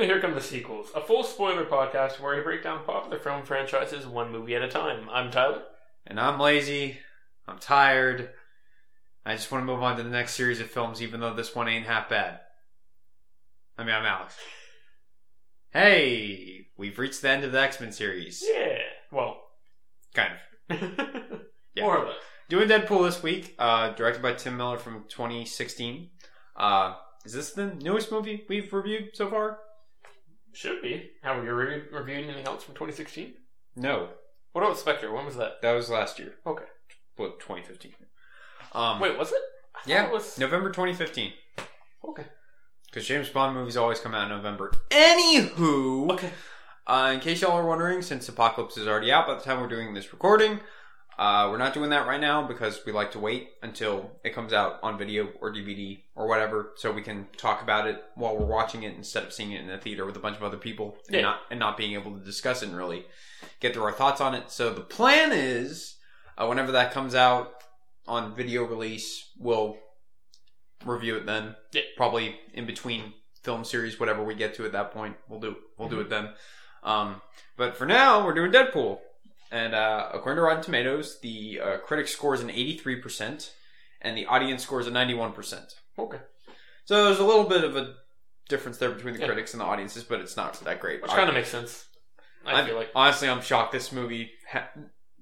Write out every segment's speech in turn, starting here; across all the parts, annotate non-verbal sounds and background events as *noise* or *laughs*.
to Here Come the Sequels, a full spoiler podcast where we break down popular film franchises one movie at a time. I'm Tyler. And I'm lazy. I'm tired. I just want to move on to the next series of films, even though this one ain't half bad. I mean, I'm Alex. Hey, we've reached the end of the X Men series. Yeah. Well, Kind of. *laughs* Yeah. more or less. Doing Deadpool this week, uh, directed by Tim Miller from 2016. Uh, is this the newest movie we've reviewed so far? Should be. Have we re- reviewed anything else from 2016? No, What about Spectre? When was that? that was last year. Okay. Well, 2015. Um, Wait, was it? I thought yeah, It was... November 2015. Okay. Because James Bond movies always come out in November. Anywho, Okay. uh, in case y'all are wondering, since Apocalypse is already out by the time we're doing this recording, uh, we're not doing that right now because we like to wait until it comes out on video or DVD or whatever, so we can talk about it while we're watching it instead of seeing it in the theater with a bunch of other people and Yeah. not and not being able to discuss it and really get through our thoughts on it. So the plan is, uh, whenever that comes out on video release, we'll review it then. Yeah. Probably in between film series, whatever we get to at that point, we'll do we'll do it then. Um, but for now, we're doing Deadpool, and uh, according to Rotten Tomatoes, the uh, critic scores an eighty three percent, and the audience scores a ninety one percent. Okay. So there's a little bit of a difference there between the Yeah. critics and the audiences, but it's not that great. Which kind of makes sense. I I'm- feel like. honestly, I'm shocked this movie ha-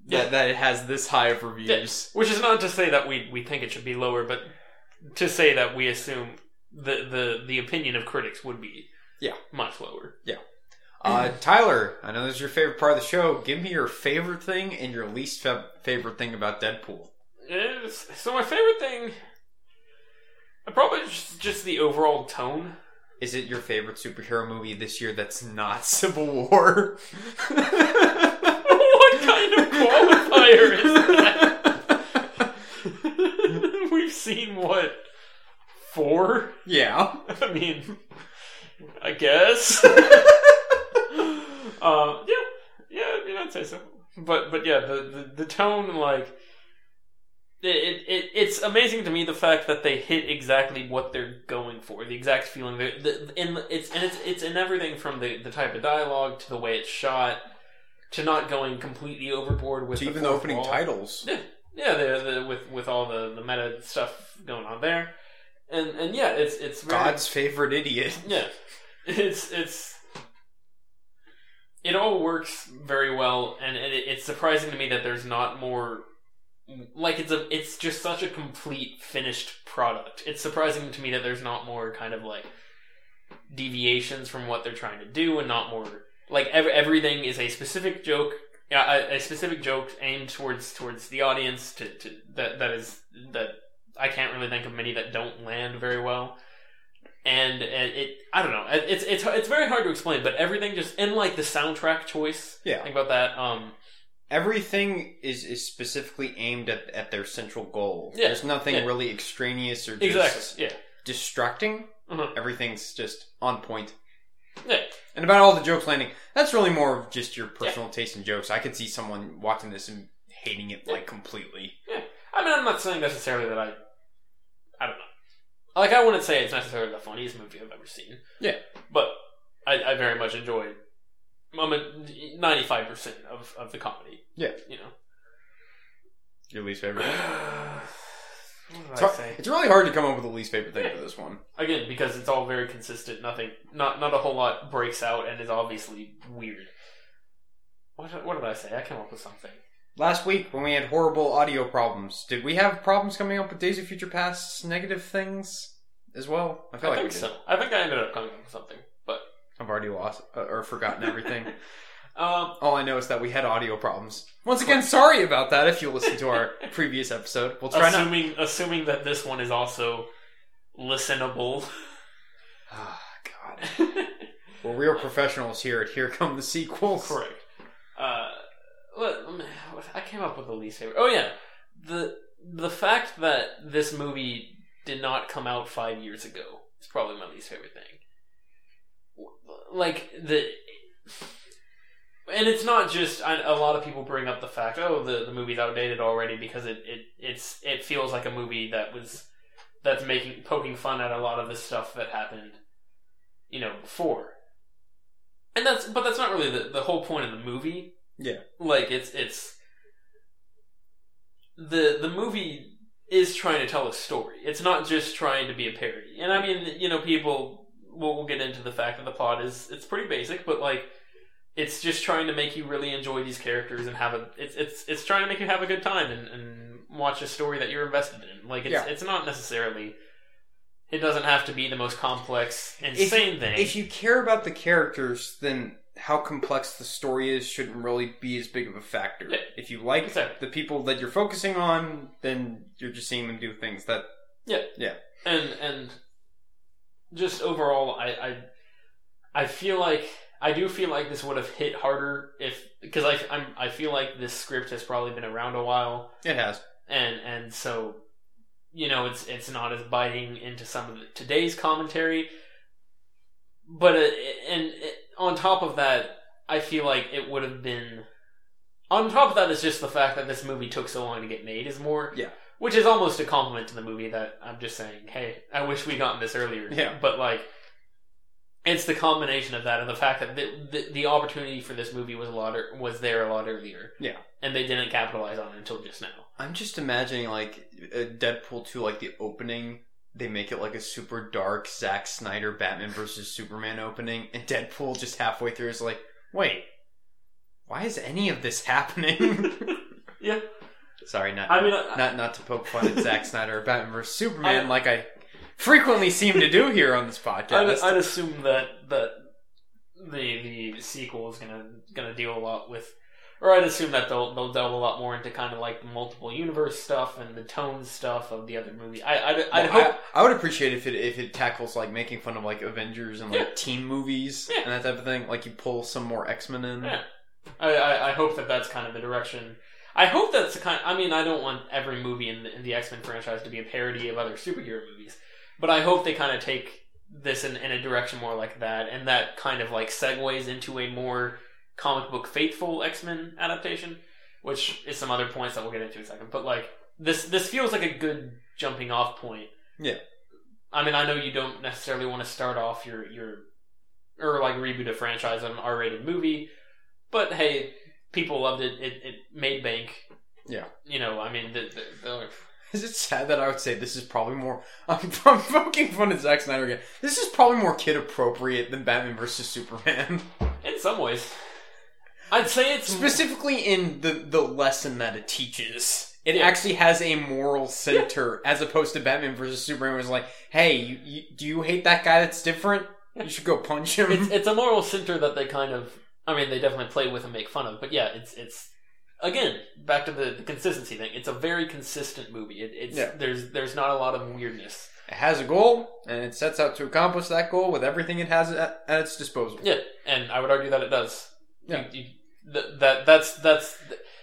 Yeah. that, that it has this high of reviews. Which is not to say that we, we think it should be lower, but to say that we assume the, the, the opinion of critics would be Yeah. much lower. Uh, Tyler, I know this is your favorite part of the show. Give me your favorite thing and your least fa- favorite thing about Deadpool. It's- so my favorite thing, uh, probably just, just the overall tone. Is it your favorite superhero movie this year that's not *laughs* Civil War? *laughs* what kind of qualifier is that? *laughs* We've seen what four? Yeah. I mean, I guess. Um, yeah, yeah, I mean, I'd say so. But but yeah, the the, the tone like it, it, it it's amazing to me the fact that they hit exactly what they're going for, the exact feeling. The, the in it's and it's it's in everything from the the type of dialogue to the way it's shot to not going completely overboard with To the even the opening wall. titles. Yeah, the, the with with all the the meta stuff going on there, and and yeah, it's it's very, God's favorite idiot. yeah, *laughs* it's it's it all works very well, and, it, it's surprising to me that there's not more. Like it's a it's just such a complete finished product. It's surprising to me that there's not more kind of like deviations from what they're trying to do, and not more like ev- everything is a specific joke. A, a specific joke aimed towards towards the audience. To, to that that is that I can't really think of many that don't land very well and it, it I don't know. It's it's it's very hard to explain, but everything just and like the soundtrack choice. Yeah. think about that. Um, Everything is, is specifically aimed at, at their central goal. Yeah, There's nothing yeah. really extraneous or just exactly. Yeah. distracting. Uh-huh. Everything's just on point. Yeah. And about all the jokes landing, that's really more of just your personal taste in jokes. I could see someone watching this and hating it like completely. Yeah. I mean, I'm not saying necessarily that I. I don't know. Like, I wouldn't say it's necessarily the funniest movie I've ever seen. Yeah. But I, I very much enjoyed. Ninety five percent of of the comedy. Yeah. You know. Your least favorite. *sighs* what It's, did I hard- say? it's really hard to come up with a least favorite thing Yeah. for this one. Again, because it's all very consistent. Nothing, not not a whole lot breaks out and is obviously weird. What what did I say? I came up with something. Last week, when we had horrible audio problems, did we have problems coming up with Days of Future Past's negative things as well? I feel I like think we did. so. I think I ended up coming up with something, but I've already lost uh, or forgotten everything. *laughs* um, All I know is that we had audio problems. Once again, sorry about that. If you listen to our *laughs* previous episode, we'll try not. assuming assuming that this one is also listenable. Ah, God, we're real professionals here. at Here come the sequels. Correct. Uh, let I came up with the least favorite. Oh yeah, the the fact that this movie did not come out five years ago is probably my least favorite thing. Like the, and it's not just. I, a lot of people bring up the fact, oh, the the movie's outdated already because it it it's it feels like a movie that was that's making poking fun at a lot of the stuff that happened, you know, before. and that's but that's not really the, the whole point of the movie. Yeah. like it's it's the the movie is trying to tell a story. It's not just trying to be a parody. And I mean, you know, people we'll, we'll get into the fact that the plot is it's pretty basic, but like it's just trying to make you really enjoy these characters and have a it's it's it's trying to make you have a good time and, and watch a story that you're invested in. Like it's Yeah. it's not necessarily it doesn't have to be the most complex, insane thing. If you care about the characters, then how complex the story is shouldn't really be as big of a factor. Yeah. If you like Exactly. the people that you're focusing on, then you're just seeing them do things that Yeah. Yeah. and and just overall I, I I feel like I do feel like this would have hit harder if because I I'm, I feel like this script has probably been around a while it has. and and so you know it's it's not as biting into some of the, today's commentary but uh, and it, on top of that I feel like it would have been on top of that is just the fact that this movie took so long to get made is more Yeah. which is almost a compliment to the movie that I'm just saying hey I wish we gotten this earlier Yeah. but like it's the combination of that and the fact that the, the, the opportunity for this movie was a lot er- was there a lot earlier Yeah. and they didn't capitalize on it until just now I'm just imagining like a Deadpool 2, like the opening. They make it like a super dark Zack Snyder Batman versus Superman opening, and Deadpool just halfway through is like, "Wait, why is any of this happening?" *laughs* Yeah. Sorry, not I mean, I- not not to poke fun at Zack Snyder or Batman versus Superman, I- like I frequently seem to do here on this I'd, podcast. I'd assume that that the the sequel is gonna gonna deal a lot with, or I'd assume that they'll they'll delve a lot more into kind of like the multiple universe stuff and the tone stuff of the other movie. I I'd, I'd Well, hope. I, I would appreciate if it if it tackles like making fun of like Avengers and like Yeah. teen movies Yeah. and that type of thing. Like you pull some more X Men in. Yeah. I, I, I hope that that's kind of the direction. I hope that's the kind. I mean, I don't want every movie in the, in the X Men franchise to be a parody of other superhero movies, but I hope they kind of take this in, in a direction more like that, and that kind of like segues into a more comic book faithful X Men adaptation, which is some other points that we'll get into in a second. But like this, this feels like a good jumping off point. Yeah. I mean, I know you don't necessarily want to start off your your or like reboot a franchise on an R rated movie. But hey, people loved it. It, it made bank. Yeah. You know, I mean, the, the, the, *laughs* Is it sad that I would say this is probably more? *laughs* I'm, I'm poking fun at Zack Snyder again. This is probably more kid appropriate than Batman versus Superman, in some ways, I'd say it's specifically in the the lesson that it teaches. It Yeah. actually has a moral center as opposed to Batman versus Superman. Was like, hey, you, you, do you hate that guy that's different? You should go punch him. it's *laughs* it's a moral center that they kind of. I mean, they definitely play with and make fun of. But yeah, it's it's again back to the, the consistency thing. It's a very consistent movie. It, it's Yeah. there's there's not a lot of weirdness. It has a goal, and it sets out to accomplish that goal with everything it has at, at its disposal. Yeah, and I would argue that it does. Yeah. You- you- th- that that's that's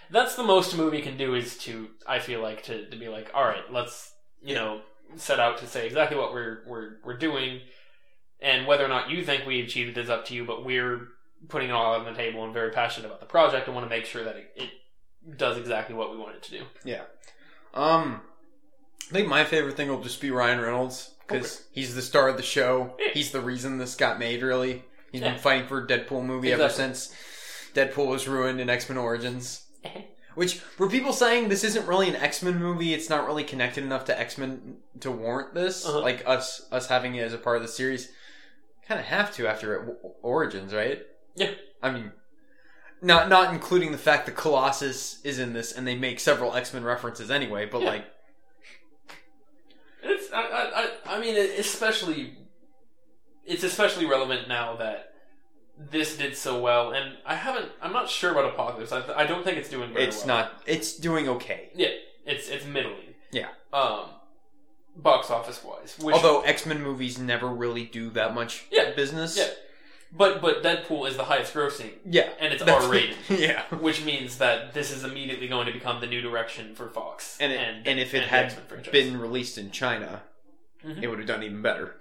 that's the most a movie can do is to I feel like to, to be like, all right, let's you know set out to say exactly what we're we're we're doing, and whether or not you think we achieved it is up to you. But we're putting it all on the table and very passionate about the project and want to make sure that it, it does exactly what we want it to do. Yeah um, I think my favorite thing will just be Ryan Reynolds because he's the star of the show. Yeah. He's the reason this got made. Really, he's Yeah. been fighting for a Deadpool movie ever since Deadpool was ruined in X Men Origins. *laughs* Which were people saying this isn't really an X Men movie? It's not really connected enough to X Men to warrant this. Uh-huh. Like us, us having it as a part of the series, kind of have to after O- Origins, right? Yeah. I mean, not not including the fact that Colossus is in this, and they make several X Men references anyway. But Yeah. like, It's I, I, I- mean it- especially it's especially relevant now that this did so well, and I haven't. I'm not sure about Apocalypse. I, I don't think it's doing very it's well. not. It's doing okay. Yeah, it's it's middling. Yeah. Um, box office wise, which Although X Men movies never really do that much Yeah. business. Yeah. but but Deadpool is the highest grossing, Yeah. and it's R rated. *laughs* yeah. Which means that this is immediately going to become the new direction for Fox, And it, and, if it the had been released in China, Mhm. it would have done even better.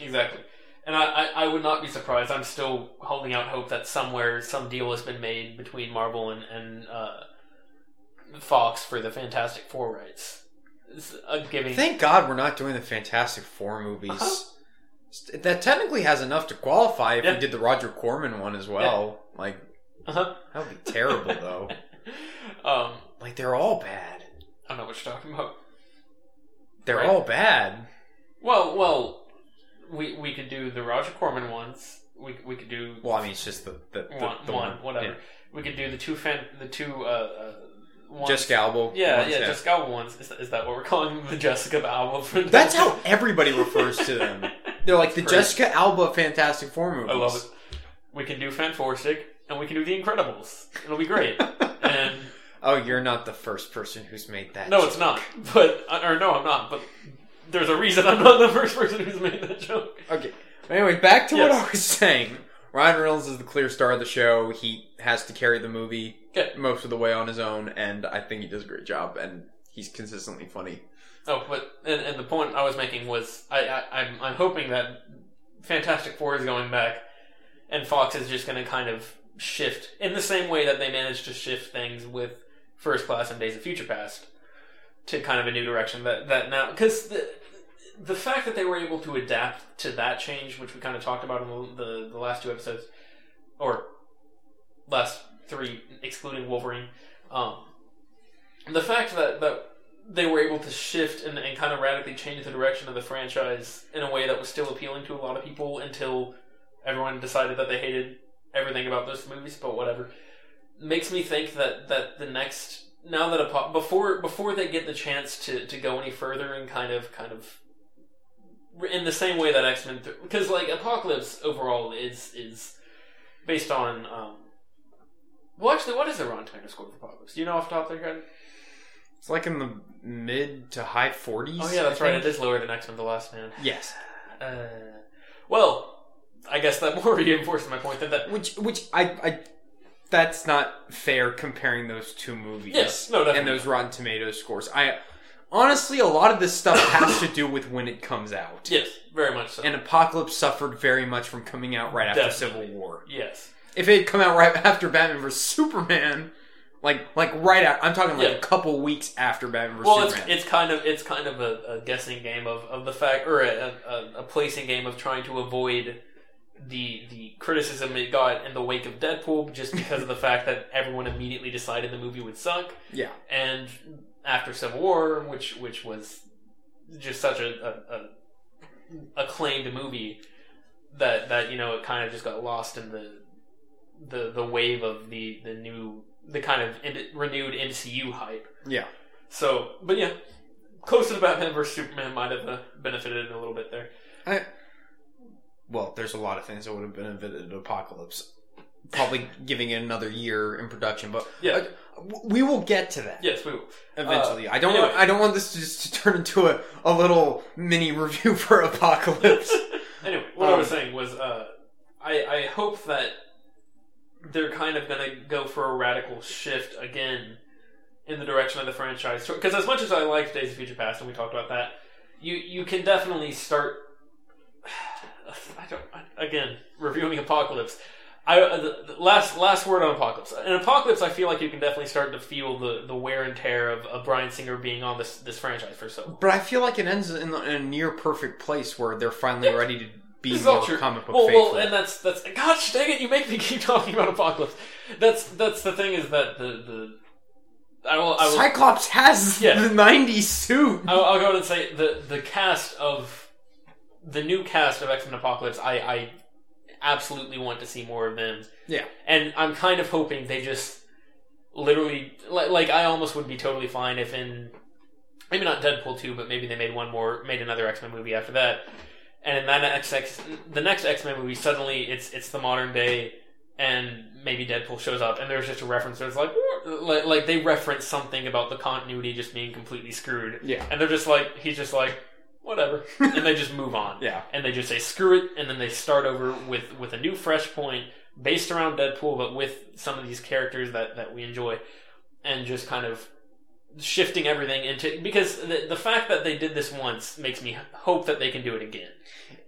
Exactly. And I, I, I would not be surprised. I'm still holding out hope that somewhere some deal has been made between Marvel and, and uh, Fox for the Fantastic Four rights. Uh, giving Thank God we're not doing the Fantastic Four movies. Uh-huh. That technically has enough to qualify if Yeah. we did the Roger Corman one as well. Like Uh-huh. that would be terrible though. *laughs* um, Like they're all bad. I don't know what you're talking about. They're Right. all bad. Well, well, we we could do the Roger Corman ones. We we could do Well, I mean, it's just the the, the, one, the one, whatever. yeah. We could do the two fan, the two uh, uh ones. Jessica Alba. Yeah, ones, yeah, Jessica Alba ones. Is, is that what we're calling them? The Jessica Alba? That's how everybody refers to them. *laughs* They're like the Great. Jessica Alba Fantastic Four movies. I love it. We can do Fantastic, and we can do The Incredibles. It'll be great. *laughs* and Oh, you're not the first person who's made that. no, joke. it's not. But or no, I'm not. But there's a reason I'm not the first person who's made that joke. Okay. Anyway, back to what I was saying. Ryan Reynolds is the clear star of the show. He has to carry the movie Okay. most of the way on his own, and I think he does a great job. And he's consistently funny. Oh, but and, and the point I was making was I, I I'm I'm hoping that Fantastic Four is going back, and Fox is just going to kind of shift in the same way that they managed to shift things with First Class and Days of Future Past to kind of a new direction. That that now because the the fact that they were able to adapt to that change, which we kind of talked about in the the, the last two episodes, or last three, excluding Wolverine. Um, the fact that that they were able to shift and, and kind of radically change the direction of the franchise in a way that was still appealing to a lot of people until everyone decided that they hated everything about those movies, but whatever. Makes me think that, that the next now that Apo- before before they get the chance to, to go any further and kind of kind of in the same way that X Men because like Apocalypse overall is is based on um, well actually what is the Rotten Tomato score for Apocalypse? Do you know off the top of your head? It's like in the mid to high 40s. Oh yeah, that's right. It is lower than X Men: The Last Man. Yes. Uh, well, I guess that *laughs* more reinforces my point that that Which, which I, I, that's not fair comparing those two movies. yes, no, definitely. and those Rotten Tomatoes scores. I honestly, a lot of this stuff *coughs* has to do with when it comes out. yes, very much so. And Apocalypse suffered very much from coming out right after Definitely. Civil War. yes, If it had come out right *laughs* after Batman vs Superman, like like right out, I'm talking like Yeah. a couple weeks after Batman vs well, it's it's kind of it's kind of a, a guessing game of, of the fact or a, a, a placing game of trying to avoid the the criticism it got in the wake of Deadpool just because of the *laughs* fact that everyone immediately decided the movie would suck. yeah, and after Civil War, which which was just such a, a, a acclaimed movie that that you know it kind of just got lost in the the the wave of the the new the kind of in, renewed MCU hype. yeah. So, but yeah, close to the Batman vs Superman might have uh, benefited a little bit there. I, well, there's a lot of things that would have benefited Apocalypse. Probably giving it another year in production, but Yeah. uh, we will get to that. Yes, we will. Eventually, Uh, I don't. anyway. Want, I don't want this to just to turn into a, a little mini review *laughs* for Apocalypse. *laughs* anyway, what I was Um, saying was, uh, I I hope that they're kind of gonna go for a radical shift again in the direction of the franchise. Because as much as I liked Days of Future Past, and we talked about that, you you can definitely start. *sighs* I don't. Again, reviewing Apocalypse. I uh, the, the last last word on Apocalypse. In Apocalypse, I feel like you can definitely start to feel the, the wear and tear of, of Bryan Singer being on this this franchise for so long. but I feel like it ends in, in a near perfect place where they're finally Yeah. ready to be more comic book well, faithful. well, and that's that's gosh dang it! You make me *laughs* keep talking about Apocalypse. That's that's the thing is that the the I will I will Cyclops has Yeah. the '90s suit. I'll, I'll go ahead and say the the cast of the new cast of X Men Apocalypse. I I absolutely want to see more of them. Yeah. and I'm kind of hoping they just literally like, like I almost would be totally fine if in maybe not Deadpool two, but maybe they made one more, made another X Men movie after that, and in that next X, the next X Men movie, suddenly it's it's the modern day, and maybe Deadpool shows up, and there's just a reference. There's like like, like they reference something about the continuity just being completely screwed, Yeah. and they're just like he's just like whatever, *laughs* and they just move on Yeah. and they just say screw it and then they start over with with a new fresh point based around deadpool but with some of these characters that that we enjoy and just kind of shifting everything into because the, the fact that they did this once makes me hope that they can do it again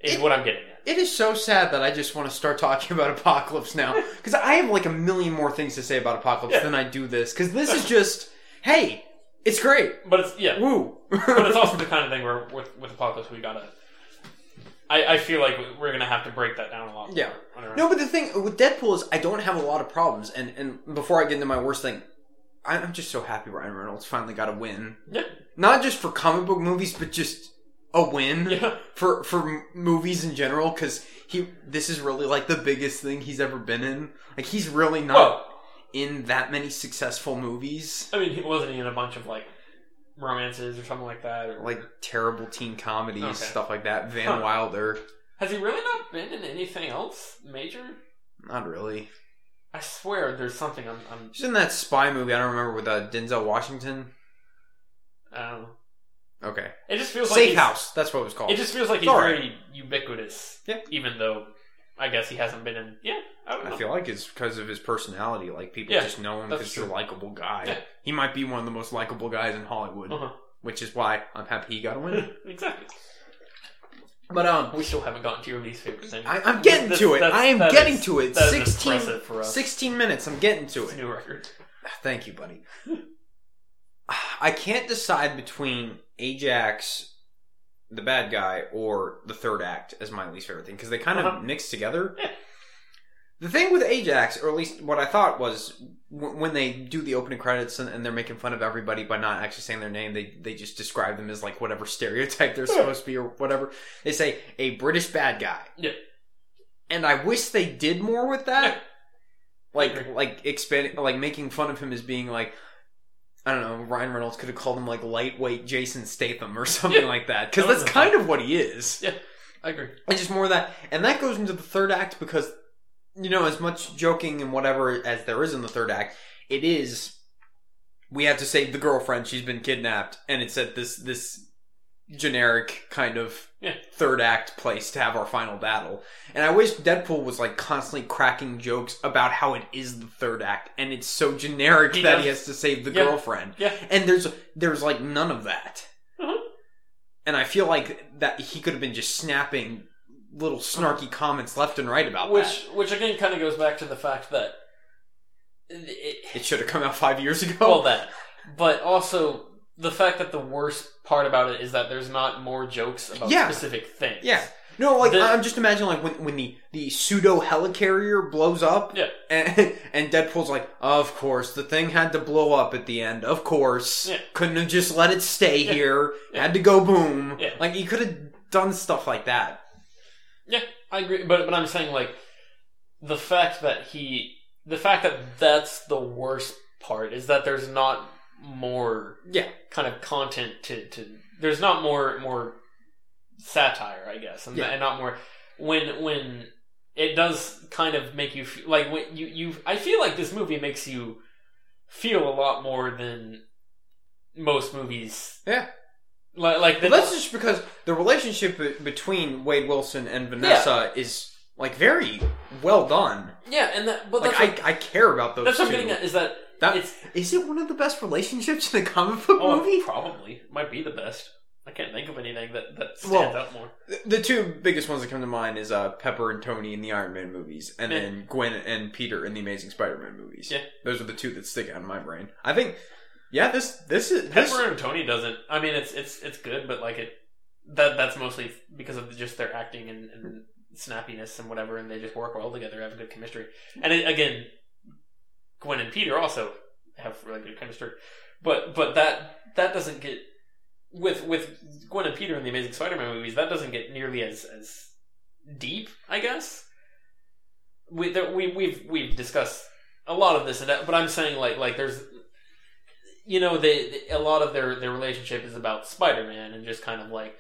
is It- what i'm getting at It is so sad that I just want to start talking about Apocalypse now *laughs* because I have like a million more things to say about Apocalypse Yeah. than I do this because this is just hey, it's great, but it's yeah woo. but it's also the kind of thing where with, with apocalypse we gotta I, I feel like we're gonna have to break that down a lot. Yeah. No, but the thing with Deadpool is I don't have a lot of problems, and and before I get into my worst thing, I'm just so happy Ryan Reynolds finally got a win. Yeah. Not just for comic book movies, but just a win Yeah. for for movies in general. Because he, this is really like the biggest thing he's ever been in. Like he's really not Well, in that many successful movies. I mean, he wasn't he in a bunch of like romances or something like that? Or, Like terrible teen comedies, Okay. stuff like that. Van Huh. Wilder, has he really not been in anything else major? not really. I swear, there's something I'm. I'm He's in that spy movie. I don't remember with uh, Denzel Washington. Don't. Okay, It just feels like Safe House. That's what it was called. It just feels like he's very ubiquitous. Yeah. Even though, I guess he hasn't been in. Yeah. I don't know. I feel like it's because of his personality. Like people Yeah, just know him that's because he's a true. likable guy. Yeah. He might be one of the most likable guys in Hollywood, Uh-huh. which is why I'm happy he got a win. *laughs* exactly. but um, We still haven't gotten to your least favorite thing. I, I'm getting This- to it. that's- I am that getting is- to it. that is 16, impressive for us. 16 minutes. I'm getting to It's a it. new record. *sighs* Thank you, buddy. *sighs* I can't decide between Ajax, the bad guy, or the third act as my least favorite thing because they kind of Uh-huh. mix together. *laughs* Yeah. The thing with Ajax, or at least what I thought was, w- when they do the opening credits and, and they're making fun of everybody by not actually saying their name, they they just describe them as like whatever *laughs* stereotype they're Yeah. supposed to be or whatever. They say a British bad guy. Yeah. And I wish they did more with that. Yeah. Like like expanding like making fun of him as being like I don't know, Ryan Reynolds could have called him like lightweight Jason Statham or *laughs* something Yeah. like that. Because that's kind of what he is. Yeah, I agree. It's just more of that. And that goes into the third act because, you know, as much joking and whatever as there is in the third act, it is we have to save the girlfriend, she's been kidnapped, and it's at this this generic kind of Yeah. third act place to have our final battle. And I wish Deadpool was like constantly cracking jokes about how it is the third act and it's so generic He that does. he has to save the Yeah. girlfriend. Yeah. And there's there's like none of that. Uh-huh. And I feel like that he could have been just snapping little snarky comments left and right about Which, that. which again, kind of goes back to the fact that it, It should have come out five years ago. well that, but also the fact that the worst part about it is that there's not more jokes about Yeah. specific things. yeah. No, like The- I'm just imagining like when when the the pseudo helicarrier blows up. Yeah. And, *laughs* and Deadpool's like, of course, the thing had to blow up at the end. Of course, Yeah. couldn't have just let it stay Yeah. here. Yeah. Had to go boom. Yeah. Like he could have done stuff like that. Yeah, I agree. But but I'm saying like the fact that he, the fact that that's the worst part is that there's not more Yeah. kind of content to to. There's not more more satire, I guess, and, Yeah. and not more when when it does kind of make you feel like when you you. I feel like this movie makes you feel a lot more than most movies. Yeah. Like like the, But that's just because the relationship be- between Wade Wilson and Vanessa is like very well done. yeah, and that but Like I, I care about those that's what I'm two. getting at is that That- it's Is it one of the best relationships in a comic book Oh, movie? probably might be the best. I can't think of anything that that stands Well, out more. The- The two biggest ones that come to mind is uh, Pepper and Tony in the Iron Man movies, and Yeah. then Gwen and Peter in the Amazing Spider-Man movies. Yeah. those are the two that stick out in my brain. I think, yeah, this this is this. Pepper and Tony doesn't. I mean, it's it's it's good, but like it that that's mostly because of just their acting and, and snappiness and whatever, and they just work well together, have a good chemistry. And it, again, Gwen and Peter also have really good chemistry, but but that that doesn't get with with Gwen and Peter in the Amazing Spider-Man movies. That doesn't get nearly as as deep, I guess. We there, we we've we've discussed a lot of this, but I'm saying like like there's you know they- a lot of their their relationship is about Spider-Man and just kind of like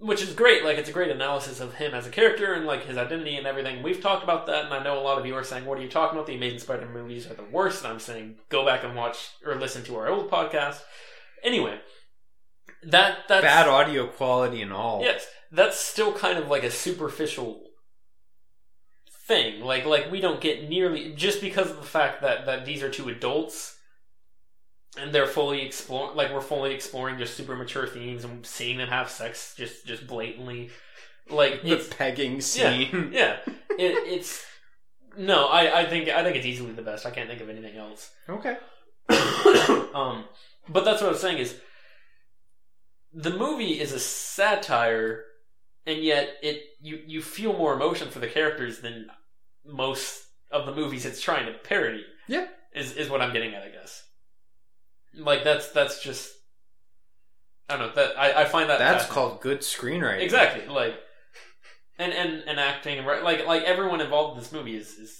which is great like it's a great analysis of him as a character and like his identity and everything we've talked about that and I know a lot of you are saying what are you talking about the Amazing Spider-Man movies are the worst and I'm saying go back and watch or listen to our old podcast anyway that that's bad audio quality and all. Yes, that's still kind of like a superficial thing. Like like we don't get nearly just because of the fact that that these are two adults and they're fully exploring like we're fully exploring just super mature themes and seeing them have sex just just blatantly like the pegging scene. *laughs* yeah it, it's no I I think I think it's easily the best I can't think of anything else Okay. *coughs* um, but that's what i'm saying is the movie is a satire and yet it you you feel more emotion for the characters than most of the movies it's trying to parody. Yeah. is is what I'm getting at, I guess. Like that's that's just I don't know that I, I find that That's called good screenwriting. exactly like and and and acting and right like like everyone involved in this movie is is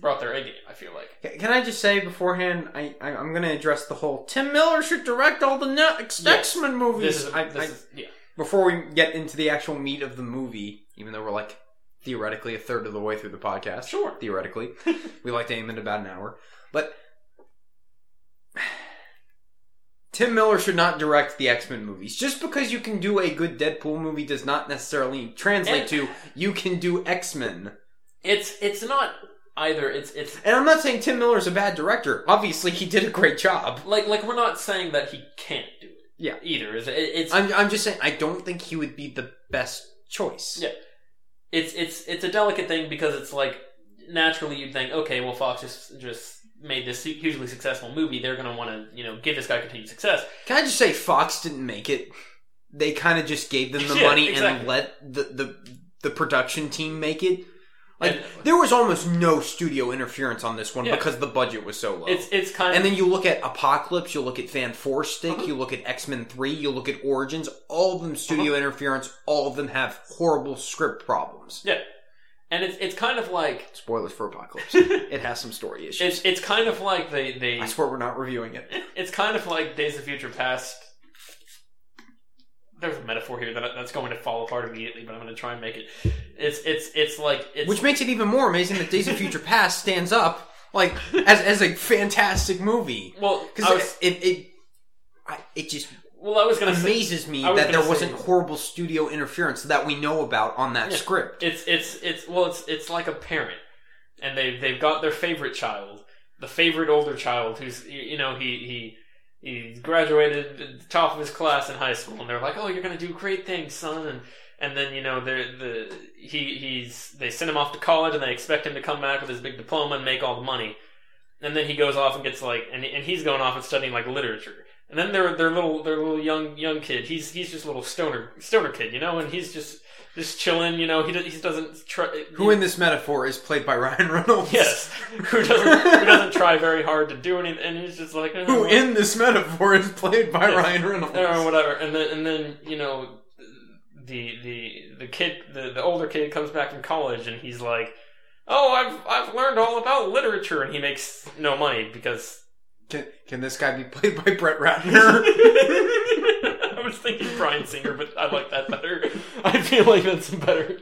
brought their A game. I feel like Can I just say beforehand, I, I I'm going to address the whole Tim Miller should direct all the next Yes. X Men movies. this is I, is yeah before we get into the actual meat of the movie, even though we're like theoretically a third of the way through the podcast, sure theoretically, *laughs* we like to aim at about an hour, but Tim Miller should not direct the X Men movies. Just because you can do a good Deadpool movie does not necessarily translate And- to you can do X Men. it's it's not either it's it's And I'm not saying Tim Miller's a bad director. Obviously, he did a great job. like like we're not saying that he can't do it Yeah. either is it, it's I'm, I'm just saying I don't think he would be the best choice. Yeah. it's it's it's a delicate thing because it's like naturally you'd think okay well Fox just just made this hugely successful movie they're gonna want to you know give this guy continued success Can I just say Fox didn't make it? They kind of just gave them the *laughs* Yeah, money exactly. and let the, the the production team make it. Like And- there was almost no studio interference on this one Yeah. because the budget was so low. it's it's kind and of then you look at Apocalypse, you look at Fan Four Stick, Uh-huh. you look at X Men Three, you look at Origins. All of them studio Uh-huh. interference. All of them have horrible script problems. yeah and it's it's kind of like Spoilers for Apocalypse. *laughs* it has some story issues. it's it's kind of like they they I swear we're not reviewing it. *laughs* it's kind of like Days of Future Past. There's a metaphor here that that's going to fall apart immediately, but I'm going to try and make it. It's it's it's like it's Which makes it even more amazing that Days of Future Past stands up like as as a fantastic movie well because it it I, it just well I was going to say amazes me that there wasn't say- horrible studio interference that we know about on that Yeah. script. it's it's it's well it's it's like a parent, and they they've got their favorite child, the favorite older child who's you know he he. He graduated at the top of his class in high school, and they're like, "Oh, you're gonna do great things, son." And and then you know they're the he he's they send him off to college, and they expect him to come back with his big diploma and make all the money. And then he goes off and gets like, and, and he's going off and studying like literature. And then their their little their little young young kid, he's he's just a little stoner stoner kid, you know, and he's just just chilling, you know. He he doesn't try. Who in this metaphor is played by *laughs* Ryan Reynolds? yes, who doesn't who doesn't try very hard to do anything, and he's just like oh, Who well, in this metaphor is played by Yes. Ryan Reynolds? or whatever, and then and then you know the the the kid the, the older kid comes back from college and he's like, oh I've I've learned all about literature, and he makes no money because Can, can this guy be played by Brett Ratner? *laughs* I was thinking Bryan Singer, but I like that better. I feel like that's better,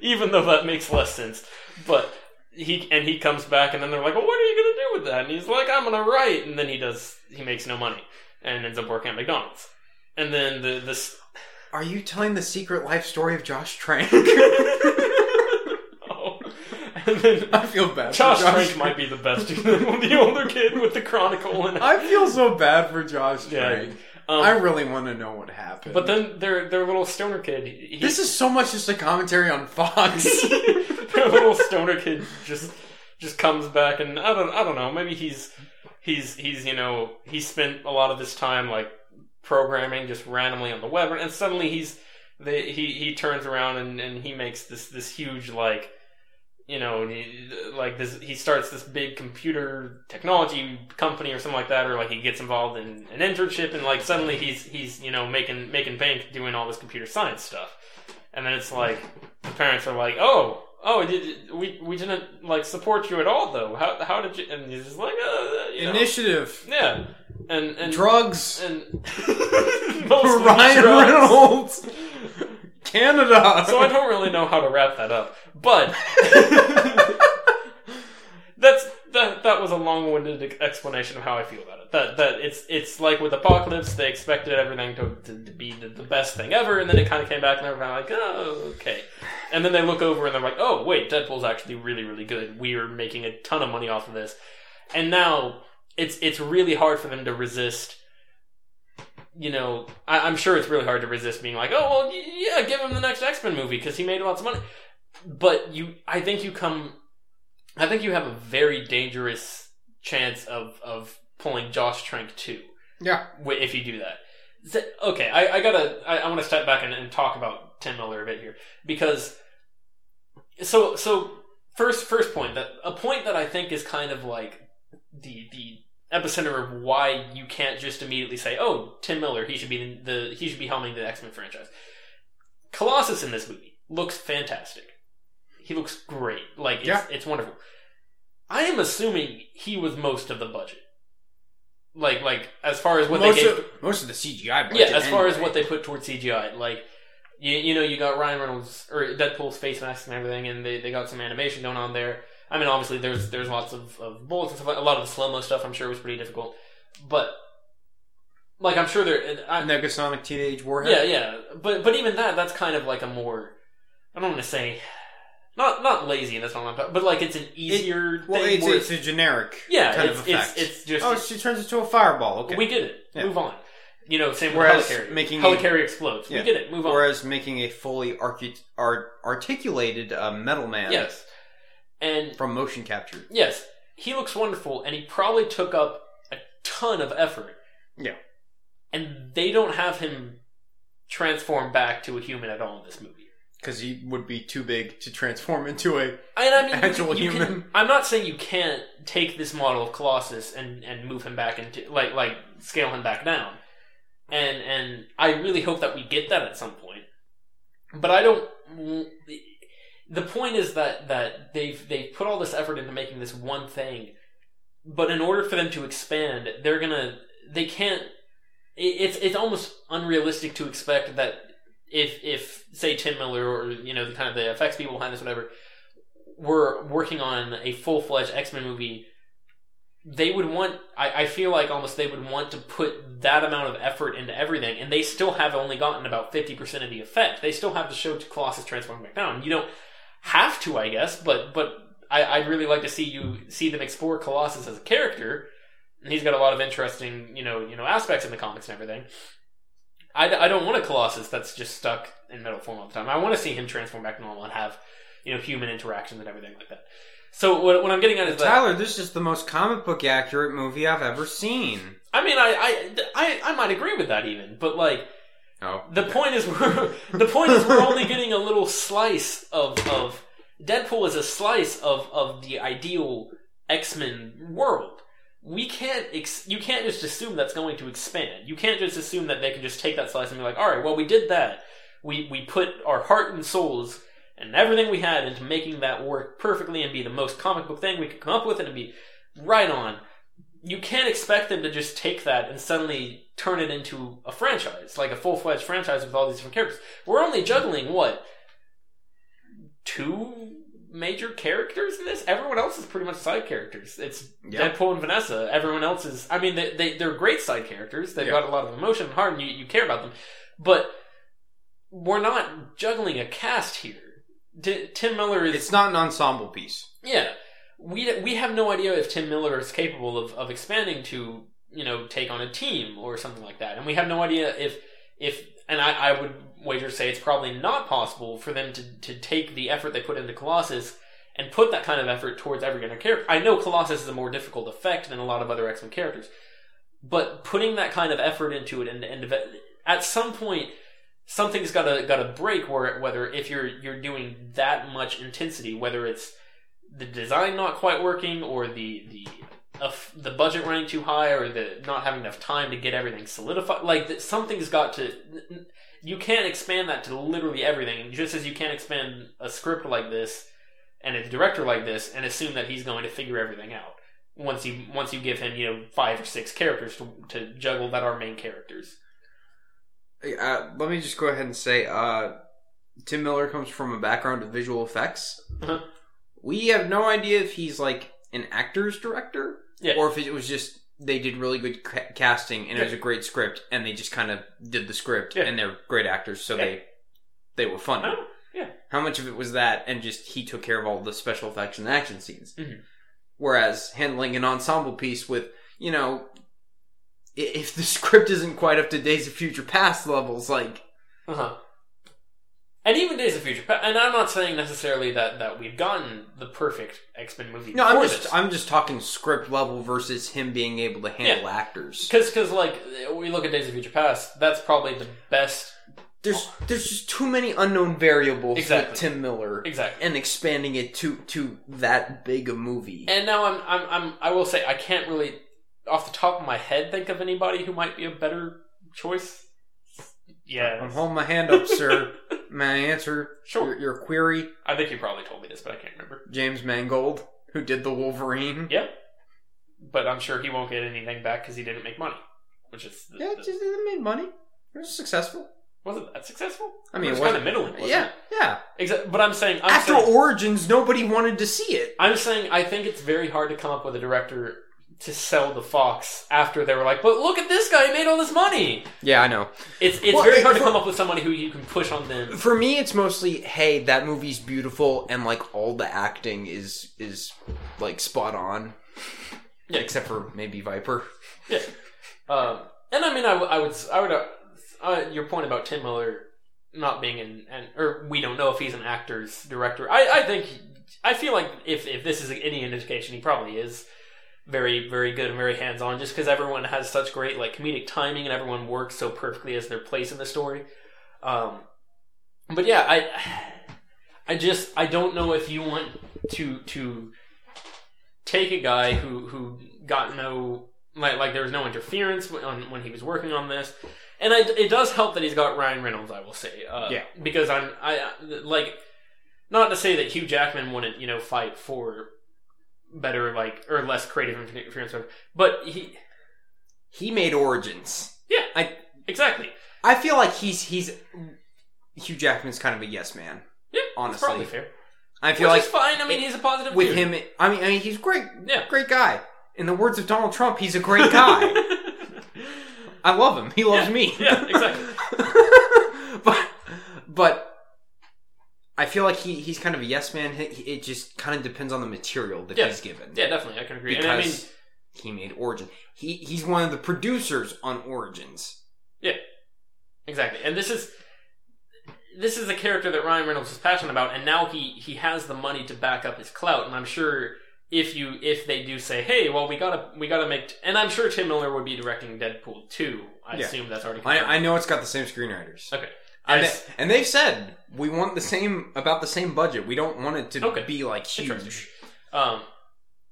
even though that makes less sense. But he and he comes back, and then they're like, "Well, what are you gonna do with that?" And he's like, "I'm gonna write." And then he does. He makes no money and ends up working at McDonald's. And then the this. Are you telling the secret life story of Josh Trank? *laughs* and *laughs* then I feel bad. Josh for Josh Trank might be the best, *laughs* the older kid with the Chronicle and I feel so bad for Josh Yeah. Trank. um, I really want to know what happened. but then their their little stoner kid. He, this is so much just a commentary on Fox. *laughs* the little stoner kid just just comes back and I don't I don't know maybe he's he's he's you know he spent a lot of this time like programming just randomly on the web and suddenly he's they, he he turns around and, and he makes this this huge like you know like this he starts this big computer technology company or something like that or like he gets involved in an internship and like suddenly he's he's you know making making bank doing all this computer science stuff and then it's like the parents are like oh oh did, we we didn't like support you at all though how how did you and he's just like uh, you know. Initiative. yeah and and Drugs. and *laughs* *laughs* mostly Ryan drugs. Reynolds. *laughs* Canada. So I don't really know how to wrap that up, but *laughs* that's that. That was a long-winded explanation of how I feel about it. That that it's it's like with Apocalypse, they expected everything to, to, to be the, the best thing ever, and then it kind of came back and they're like, oh, okay. And then they look over and they're like, oh, wait, Deadpool's actually really really good. We are making a ton of money off of this, and now it's it's really hard for them to resist you know, I, I'm sure it's really hard to resist being like, oh well, yeah, give him the next X Men movie because he made lots of money. But you, I think you come, I think you have a very dangerous chance of of pulling Josh Trank too Yeah. if you do that. So- okay, I, I gotta, I, I want to step back and, and talk about Tim Miller a bit here because so so first first point that a point that I think is kind of like the the epicenter of why you can't just immediately say, "Oh, Tim Miller, he should be the, the he should be helming the X Men franchise." Colossus in this movie looks fantastic. He looks great. Like it's, Yeah. it's wonderful. I am assuming he was most of the budget. Like like as far as what most they gave of most of the CGI. Budget yeah, as far as what they put towards CGI, like you, you know, you got Ryan Reynolds or Deadpool's face mask and everything, and they, they got some animation going on there. I mean, obviously, there's there's lots of, of bullets and stuff. A lot of the slow mo stuff, I'm sure, was pretty difficult, but like I'm sure there. I, Negasonic Teenage Warhead. yeah, yeah, but but even that, that's kind of like a more. I don't want to say. Not not lazy, and that's not what I'm talking. But like it's an easier Well, thing. it's, it's a generic yeah, kind it's, of effect. it's it's just oh, she turns into a fireball. Okay. we did it. Yeah. Move on. You know, same Whereas with Helicarrier. making a- Helicarrier explodes. Yeah. We get it. Move on. Whereas making a fully arcu- art- articulated uh, metal man Yes. And from motion capture. yes, he looks wonderful, and he probably took up a ton of effort. Yeah. And they don't have him transform back to a human at all in this movie. Because he would be too big to transform into a. And I mean, you Actual can- you can- human. I'm not saying you can't take this model of Colossus and, and move him back into like like scale him back down, and and I really hope that we get that at some point. But I don't. The point is that that they've they've put all this effort into making this one thing, but in order for them to expand, they're gonna they can't. It's it's almost unrealistic to expect that if if say Tim Miller or you know the kind of the effects people behind this whatever were working on a full fledged X Men movie, they would want. I, I feel like almost they would want to put that amount of effort into everything, and they still have only gotten about fifty percent of the effect. They still have to show Colossus transforming back down. You don't have to, I guess, but but I, I'd really like to see you see them explore Colossus as a character. And he's got a lot of interesting, you know, you know, aspects in the comics and everything. I, I don't want a Colossus that's just stuck in metal form all the time. I want to see him transform back to normal and have, you know, human interactions and everything like that. So what, what I'm getting at is that Tyler, this is the most comic book accurate movie I've ever seen. I mean, I, I, I, I might agree with that even, but like Oh. the point is we're *laughs* the point is we're only getting a little slice of of Deadpool is a slice of of the ideal X Men world. We can't ex- you can't just assume that's going to expand. You can't just assume that they can just take that slice and be like, all right, well we did that. We we put our heart and souls and everything we had into making that work perfectly and be the most comic book thing we could come up with and be right on you can't expect them to just take that and suddenly turn it into a franchise, like a full fledged franchise with all these different characters. We're only juggling what two major characters in this. Everyone else is pretty much side characters. It's Yeah. Deadpool and Vanessa. Everyone else is. I mean, they, they they're great side characters. They've Yeah. got a lot of emotion and heart, and you you care about them. But we're not juggling a cast here. T- Tim Miller is It's not an ensemble piece. yeah, we we have no idea if Tim Miller is capable of, of expanding to you know take on a team or something like that, and we have no idea if if and I, I would wager to say it's probably not possible for them to to take the effort they put into Colossus and put that kind of effort towards every other character. I know Colossus is a more difficult effect than a lot of other X Men characters, but putting that kind of effort into it and, and at some point something's got to got to break where whether if you're you're doing that much intensity whether it's the design not quite working or the the uh, the budget running too high or the not having enough time to get everything solidified like that something's got to you can't expand that to literally everything just as you can't expand a script like this and a director like this and assume that he's going to figure everything out once you once you give him you know five or six characters to, to juggle that are main characters Uh, let me just go ahead and say, uh, Tim Miller comes from a background of visual effects. Uh-huh. We have no idea if he's like an actor's director, Yeah. or if it was just they did really good ca- casting and it was a great script, and they just kind of did the script, Yeah. and they're great actors, so Yeah. they they were funny. Oh, yeah. How much of it was that, and just he took care of all the special effects and action scenes, Mhm. whereas handling an ensemble piece with you know. If the *laughs* script isn't quite up to Days of Future Past levels, like Uh huh. And even Days of Future Past, and I'm not saying necessarily that that we've gotten the perfect X Men movie. No, I'm just this. I'm just talking script level versus him being able to handle actors. Because, because, like, we look at Days of Future Past, that's probably the best there's there's just too many unknown variables Exactly. with Tim Miller exactly. and expanding it to to that big a movie. And now I'm, I'm, I'm, I will say I can't really, off the top of my head, think of anybody who might be a better choice. Yeah, I'm holding my hand up, sir. *laughs* May I answer Sure. your, your query? I think you probably told me this, but I can't remember. James Mangold, who did the Wolverine. Yeah, but I'm sure he won't get anything back because he didn't make money, which is the, Yeah, the- just it made money. It was successful. wasn't that successful? I mean, it was kind of middling. Wasn't Yeah, it? yeah. Exa- but I'm saying I'm After saying, Origins, nobody wanted to see it. I'm saying I think it's very hard to come up with a director to sell the Fox after they were like, but look at this guy, he made all this money. Yeah, I know. It's it's Well, very hard to come up with somebody who you can push on them. For me, it's mostly, hey, that movie's beautiful, and like all the acting is is like spot on. Yeah. Except for maybe Viper. Yeah. Um, and I mean, I, w- I would, I would, uh, uh, your point about Tim Miller not being an, an, or we don't know if he's an actor's director. I, I think, I feel like if, if this is any indication, he probably is very, very good and very hands on just because everyone has such great, like, comedic timing and everyone works so perfectly as their place in the story. Um, but yeah, I, I just, I don't know if you want to, to, take a guy who who got no like like there was no interference when, when he was working on this, and I, it does help that he's got Ryan Reynolds. I will say, uh, Yeah. because I'm I like not to say that Hugh Jackman wouldn't you know fight for better like or less creative interference, but he He made Origins. yeah I- exactly I feel like he's he's Hugh Jackman's kind of a yes man. yeah Honestly. probably fair. I feel Which like fine. I mean, he's a positive with dude. him, I mean, I mean, he's great, Yeah. great guy. In the words of Donald Trump, he's a great guy. *laughs* I love him. He loves Yeah, me. yeah, exactly. *laughs* but but I feel like he he's kind of a yes man. He- he- It just kind of depends on the material that Yeah. he's given. yeah, definitely, I can agree. Because and I mean, he made Origin. He he's one of the producers on Origins. Yeah. Exactly, and this is this is a character that Ryan Reynolds is passionate about, and now he he has the money to back up his clout, and I'm sure if you if they do say, hey, well, we gotta we gotta make, and I'm sure Tim Miller would be directing Deadpool two. I Yeah. assume that's already. I. I know it's got the same screenwriters. Okay, And, they, and they've said we want the same about the same budget. We don't want it to Okay. be like huge. Interesting. Um,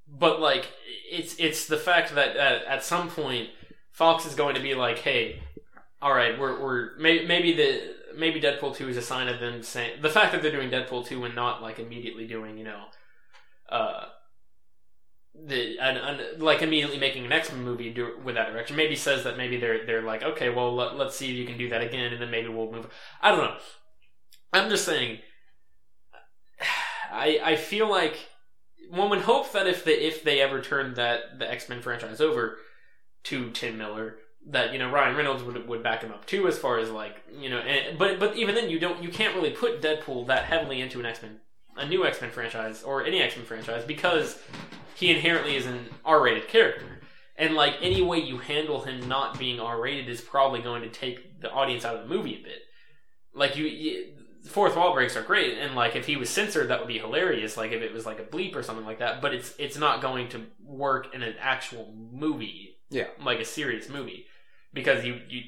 but like it's it's the fact that at, at some point Fox is going to be like, hey, all right, we're we're maybe maybe the maybe Deadpool two is a sign of them saying the fact that they're doing Deadpool two and not like immediately doing you know, uh. The and, and like immediately making an X Men movie do, with that direction maybe says that maybe they're they're like okay well let, let's see if you can do that again and then maybe we'll move I don't know I'm just saying I I feel like one would hope that if they if they ever turned that the X Men franchise over to Tim Miller, that you know Ryan Reynolds would would back him up too, as far as like you know. And, but but even then, you don't you can't really put Deadpool that heavily into an X Men a new X Men franchise or any X Men franchise because he inherently is an R rated character. And like any way you handle him not being R rated is probably going to take the audience out of the movie a bit. Like you, you fourth wall breaks are great, and like if he was censored, that would be hilarious. Like if it was like a bleep or something like that. But it's it's not going to work in an actual movie, Yeah. like a serious movie, because you you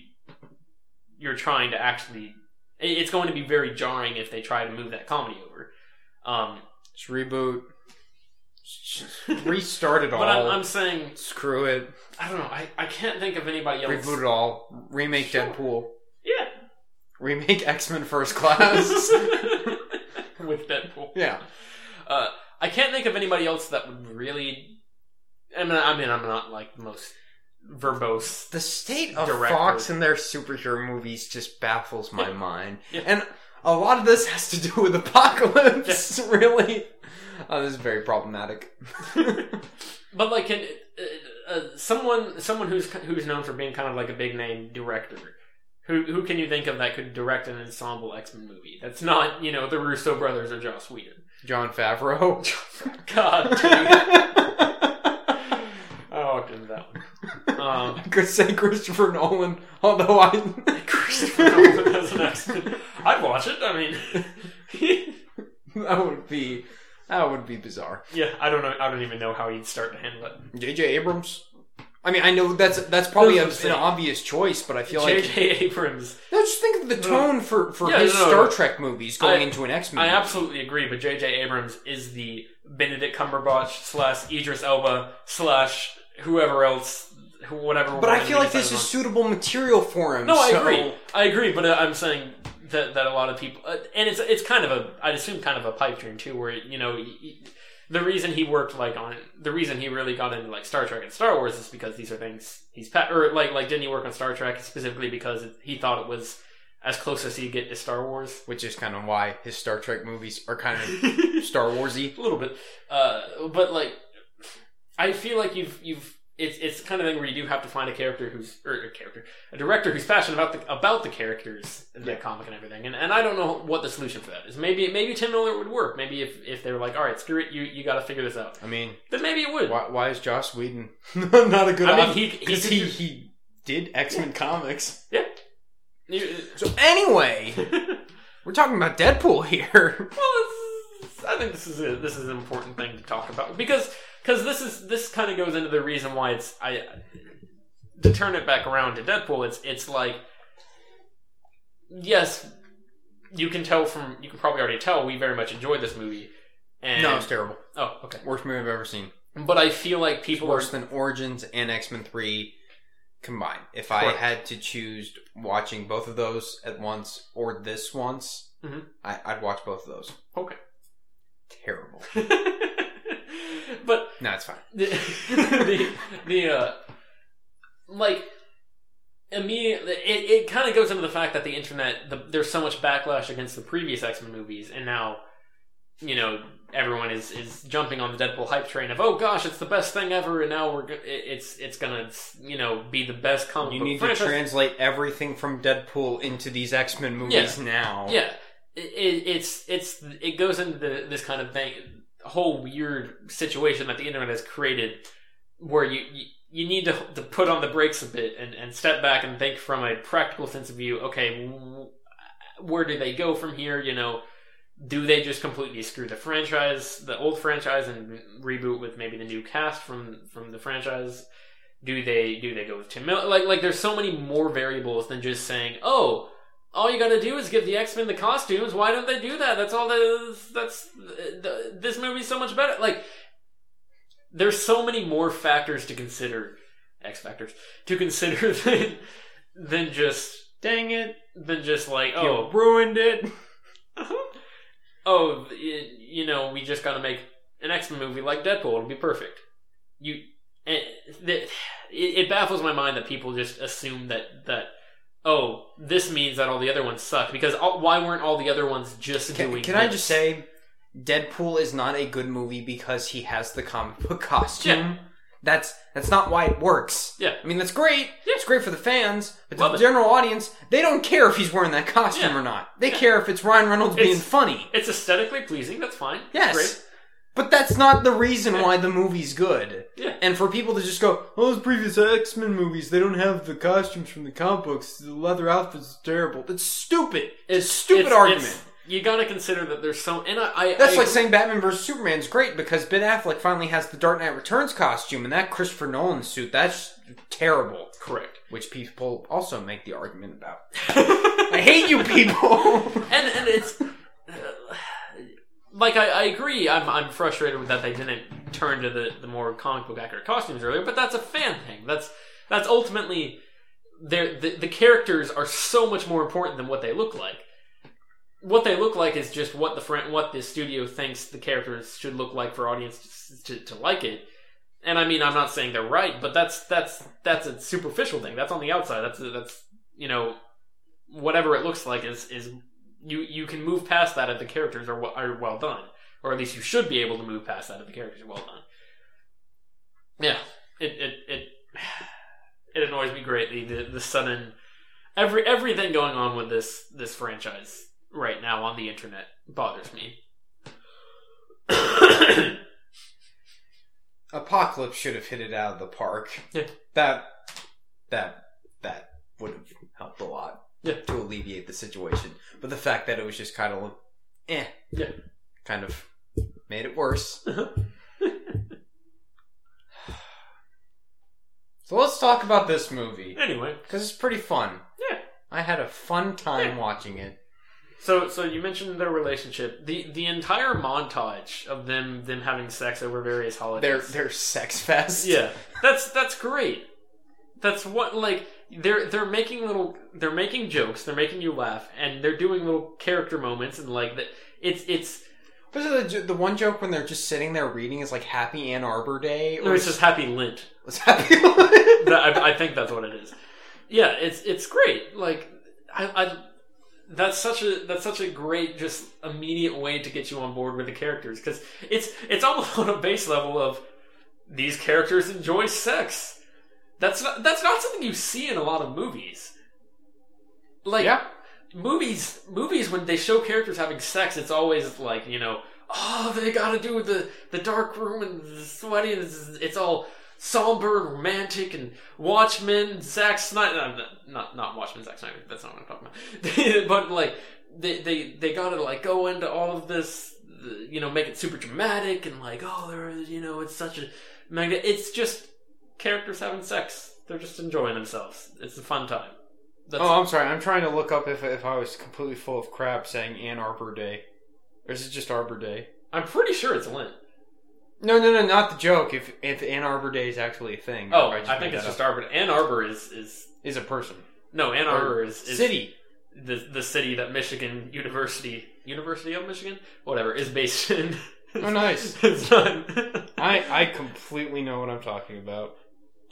you're trying to actually. It's going to be very jarring if they try to move that comedy over. Um, Just reboot. Restart it all. but I'm, I'm saying Screw it. I don't know. I, I can't think of anybody else. Reboot it all. Remake Sure. Deadpool. Yeah, Remake X Men First Class. *laughs* with Deadpool. yeah. Uh, I can't think of anybody else that would really. I mean, I mean, I'm not like the most verbose. The state of Director. Fox and their superhero movies just baffles my mind. Yeah. And a lot of this has to do with Apocalypse, *laughs* really. Oh, this is very problematic. *laughs* But like, can, uh, uh, someone someone who's who's known for being kind of like a big name director. Who, who can you think of that could direct an ensemble X Men movie? That's not, you know, the Russo brothers or Joss Whedon. John *laughs* Favreau. God. *laughs* I walked into that one. Um, I could say Christopher Nolan, although I. Christopher Nolan as an X-Men. I'd watch it. I mean, that would be. That would be bizarre. yeah, I don't know. I don't even know how he'd start to handle it. J.J. Abrams. I mean, I know that's that's probably a, That's what I'm an obvious choice, but I feel like J.J. Abrams. no, just think of the tone for for Yeah, his no, no, Star no. Trek movies going I- into an X Men. I absolutely agree, but J.J. Abrams is the Benedict Cumberbatch slash Idris Elba slash whoever else, who, whatever. But I one feel like this is suitable material for him. on. No, I so- agree. I agree, but uh, I'm saying that that a lot of people, uh, and it's it's kind of a, I'd assume kind of a pipe dream too, where you know. the reason he worked like on the reason he really got into like Star Trek and Star Wars is because these are things he's pa- or like like didn't he work on Star Trek specifically because it, he thought it was as close as he'd get to Star Wars Which is kind of why his Star Trek movies are kind of *laughs* Star Warsy. a little bit. Uh, but like, I feel like you've you've it's it's the kind of thing where you do have to find a character who's or a character a director who's passionate about the about the characters in the comic and everything. And and I don't know what the solution for that is. Maybe maybe Tim Miller would work. Maybe if if they were like, all right, screw it, you you got to figure this out. I mean, Then maybe it would. why, why is Joss Whedon *laughs* not a good I mean, he he, he, he did X Men comics. you- So anyway, *laughs* we're talking about Deadpool here. Well, it's, I think this is a, this is an important thing to talk about because because this is this kind of goes into the reason why it's I to turn it back around to Deadpool. It's it's like yes, you can tell from you can probably already tell we very much enjoyed this movie. And no, it's terrible. oh okay, Worst movie I've ever seen. but I feel like It's people worse are than Origins and X Men Three combined. If I had to choose watching both of those at once or this once, Mhm. I, I'd watch both of those. okay, Terrible. *laughs* but No, it's fine. the *laughs* the, the uh like immediately it, it kind of goes into the fact that the internet the, there's so much backlash against the previous x-men movies and now you know everyone is is jumping on the deadpool hype train of oh gosh it's the best thing ever and now we're it's it's gonna you know be the best comic You book need to translate everything from Deadpool into these X Men movies now. Yeah, it, it, it's it's it goes into the, this kind of thing, whole weird situation that the internet has created, where you you, you need to, to put on the brakes a bit and, and step back and think from a practical sense of view. Okay, where do they go from here? You know, do they just completely screw the franchise, the old franchise, and reboot with maybe the new cast from from the franchise? Do they do they go with Tim Miller? Like like there's so many more variables than just saying, oh, all you got to do is give the X Men the costumes. Why don't they do that? That's all. The, that's this movie's so much better. Like there's so many more factors to consider, X factors to consider *laughs* than than just Dang it. than just like You oh *laughs* ruined it. *laughs* oh you know we just got to make an X Men movie like Deadpool. It'll be perfect. You eh, and it, it baffles my mind that people just assume that that oh this means that all the other ones suck because all, why weren't all the other ones just Can, doing? can I just say, Deadpool is not a good movie because he has the comic book *laughs* costume. Yeah. That's that's not why it works. Yeah. I mean that's great. Yeah. It's great for the fans, but Love the it. general audience, they don't care if he's wearing that costume Yeah. or not. They Yeah. care if it's Ryan Reynolds being funny. it's aesthetically pleasing. That's fine. It's Yes. great. But that's not the reason why the movie's good. Yeah. And for people to just go, oh, those previous X Men movies, they don't have the costumes from the comic books. The leather outfits are terrible. That's stupid. It's, a stupid It's- argument. it's- you got to consider that there's so and I, I That's I like saying Batman vs Superman's great because Ben Affleck finally has the Dark Knight Returns costume, and that Christopher Nolan suit that's terrible. correct. Which people also make the argument about. *laughs* I hate you people. and and it's like I, I agree. I'm I'm frustrated with that they didn't turn to the, the more comic book accurate costumes earlier, but that's a fan thing. That's that's ultimately the the characters are so much more important than what they look like. What they look like is just what the friend, what the studio thinks the characters should look like for audience to, to, to like it. And I mean, I'm not saying they're right, but that's that's that's a superficial thing. That's on the outside. That's that's you know whatever it looks like is is you you can move past that if the characters are well, are well done, or at least you should be able to move past that if the characters are well done. Yeah, it it it *sighs* it annoys me greatly the the sudden every everything going on with this this franchise right now on the internet bothers me. *coughs* Apocalypse should have hit it out of the park. Yeah. That that that would have helped a lot. Yeah. To alleviate the situation. But the fact that it was just kind of eh. Yeah. Kind of made it worse. *laughs* So let's talk about this movie Anyway, because it's pretty fun. Yeah. I had a fun time Yeah. watching it. so so you mentioned their relationship. The the entire montage of them them having sex over various holidays. Their their sex fest. yeah, that's that's great. That's what like they're they're making little they're making jokes. They're making you laugh, and they're doing little character moments and like that. It's it's Was it the, the one joke when they're just sitting there reading is like Happy Ann Arbor Day? no, it's just Happy Lint. was Happy. that, I, I think that's what it is. Yeah, it's it's great. Like I, I that's such a that's such a great just immediate way to get you on board with the characters because it's it's almost *laughs* on a base level of these characters enjoy sex. That's not that's not something you see in a lot of movies. Like yeah. movies movies when they show characters having sex it's always like you know oh they gotta do the the dark room and the sweaty and it's, it's all somber and romantic and watchmen Zack Snyder uh, not not watchmen Zack Snyder that's not what i'm talking about *laughs* but like they they they gotta like go into all of this you know make it super dramatic and like oh there you know it's such a magna it's just characters having sex they're just enjoying themselves it's a fun time that's Oh, I'm sorry. I'm trying to look up if if I was completely full of crap saying Ann Arbor Day, or is it just Arbor Day? i'm pretty sure it's lint No, no, no, not the joke. If if Ann Arbor Day is actually a thing. Oh, I, just think it's just up. Arbor. Ann Arbor is is is a person. no Ann Or Arbor is, is City. the the city that Michigan University University of Michigan whatever is based in. Oh, nice. *laughs* I I completely know what I'm talking about.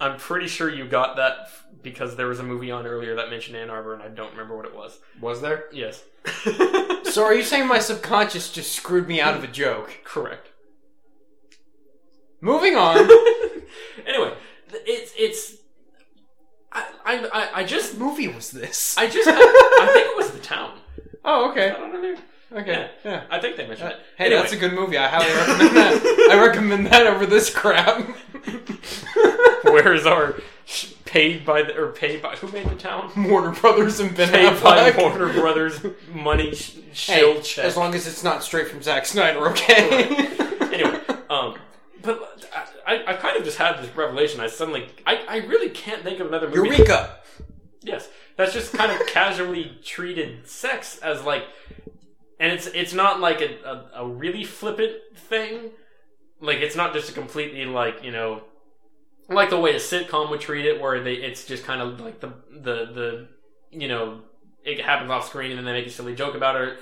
I'm pretty sure you got that f- because there was a movie on earlier that mentioned Ann Arbor, and I don't remember what it was. Was there? Yes. *laughs* So are you saying my subconscious just screwed me out of a joke? Correct. Moving on. *laughs* anyway, it's it's. I I I- I just what movie was this? I just had, I think it was the town. *laughs* oh, I okay. don't know. Okay. Yeah. I think they mentioned Uh, it. hey, Anyway. that's a good movie. I highly recommend that. I recommend that over this crap. *laughs* Where's our sh- paid by the or paid by who made the town? Warner Brothers and Ben Paid by Affleck. Warner Brothers money sh- Hey, shield check. as long as it's not straight from Zack Snyder, okay? anyway, um, but I, I, I kind of just had this revelation. I suddenly, I, I really can't think of another movie. Eureka! Yes, that's just kind of *laughs* casually treated sex as like, and it's it's not like a, a, a really flippant thing. Like it's not just a completely like you know, like the way a sitcom would treat it, where they it's just kind of like the the the you know it happens off screen and then they make a silly joke about it,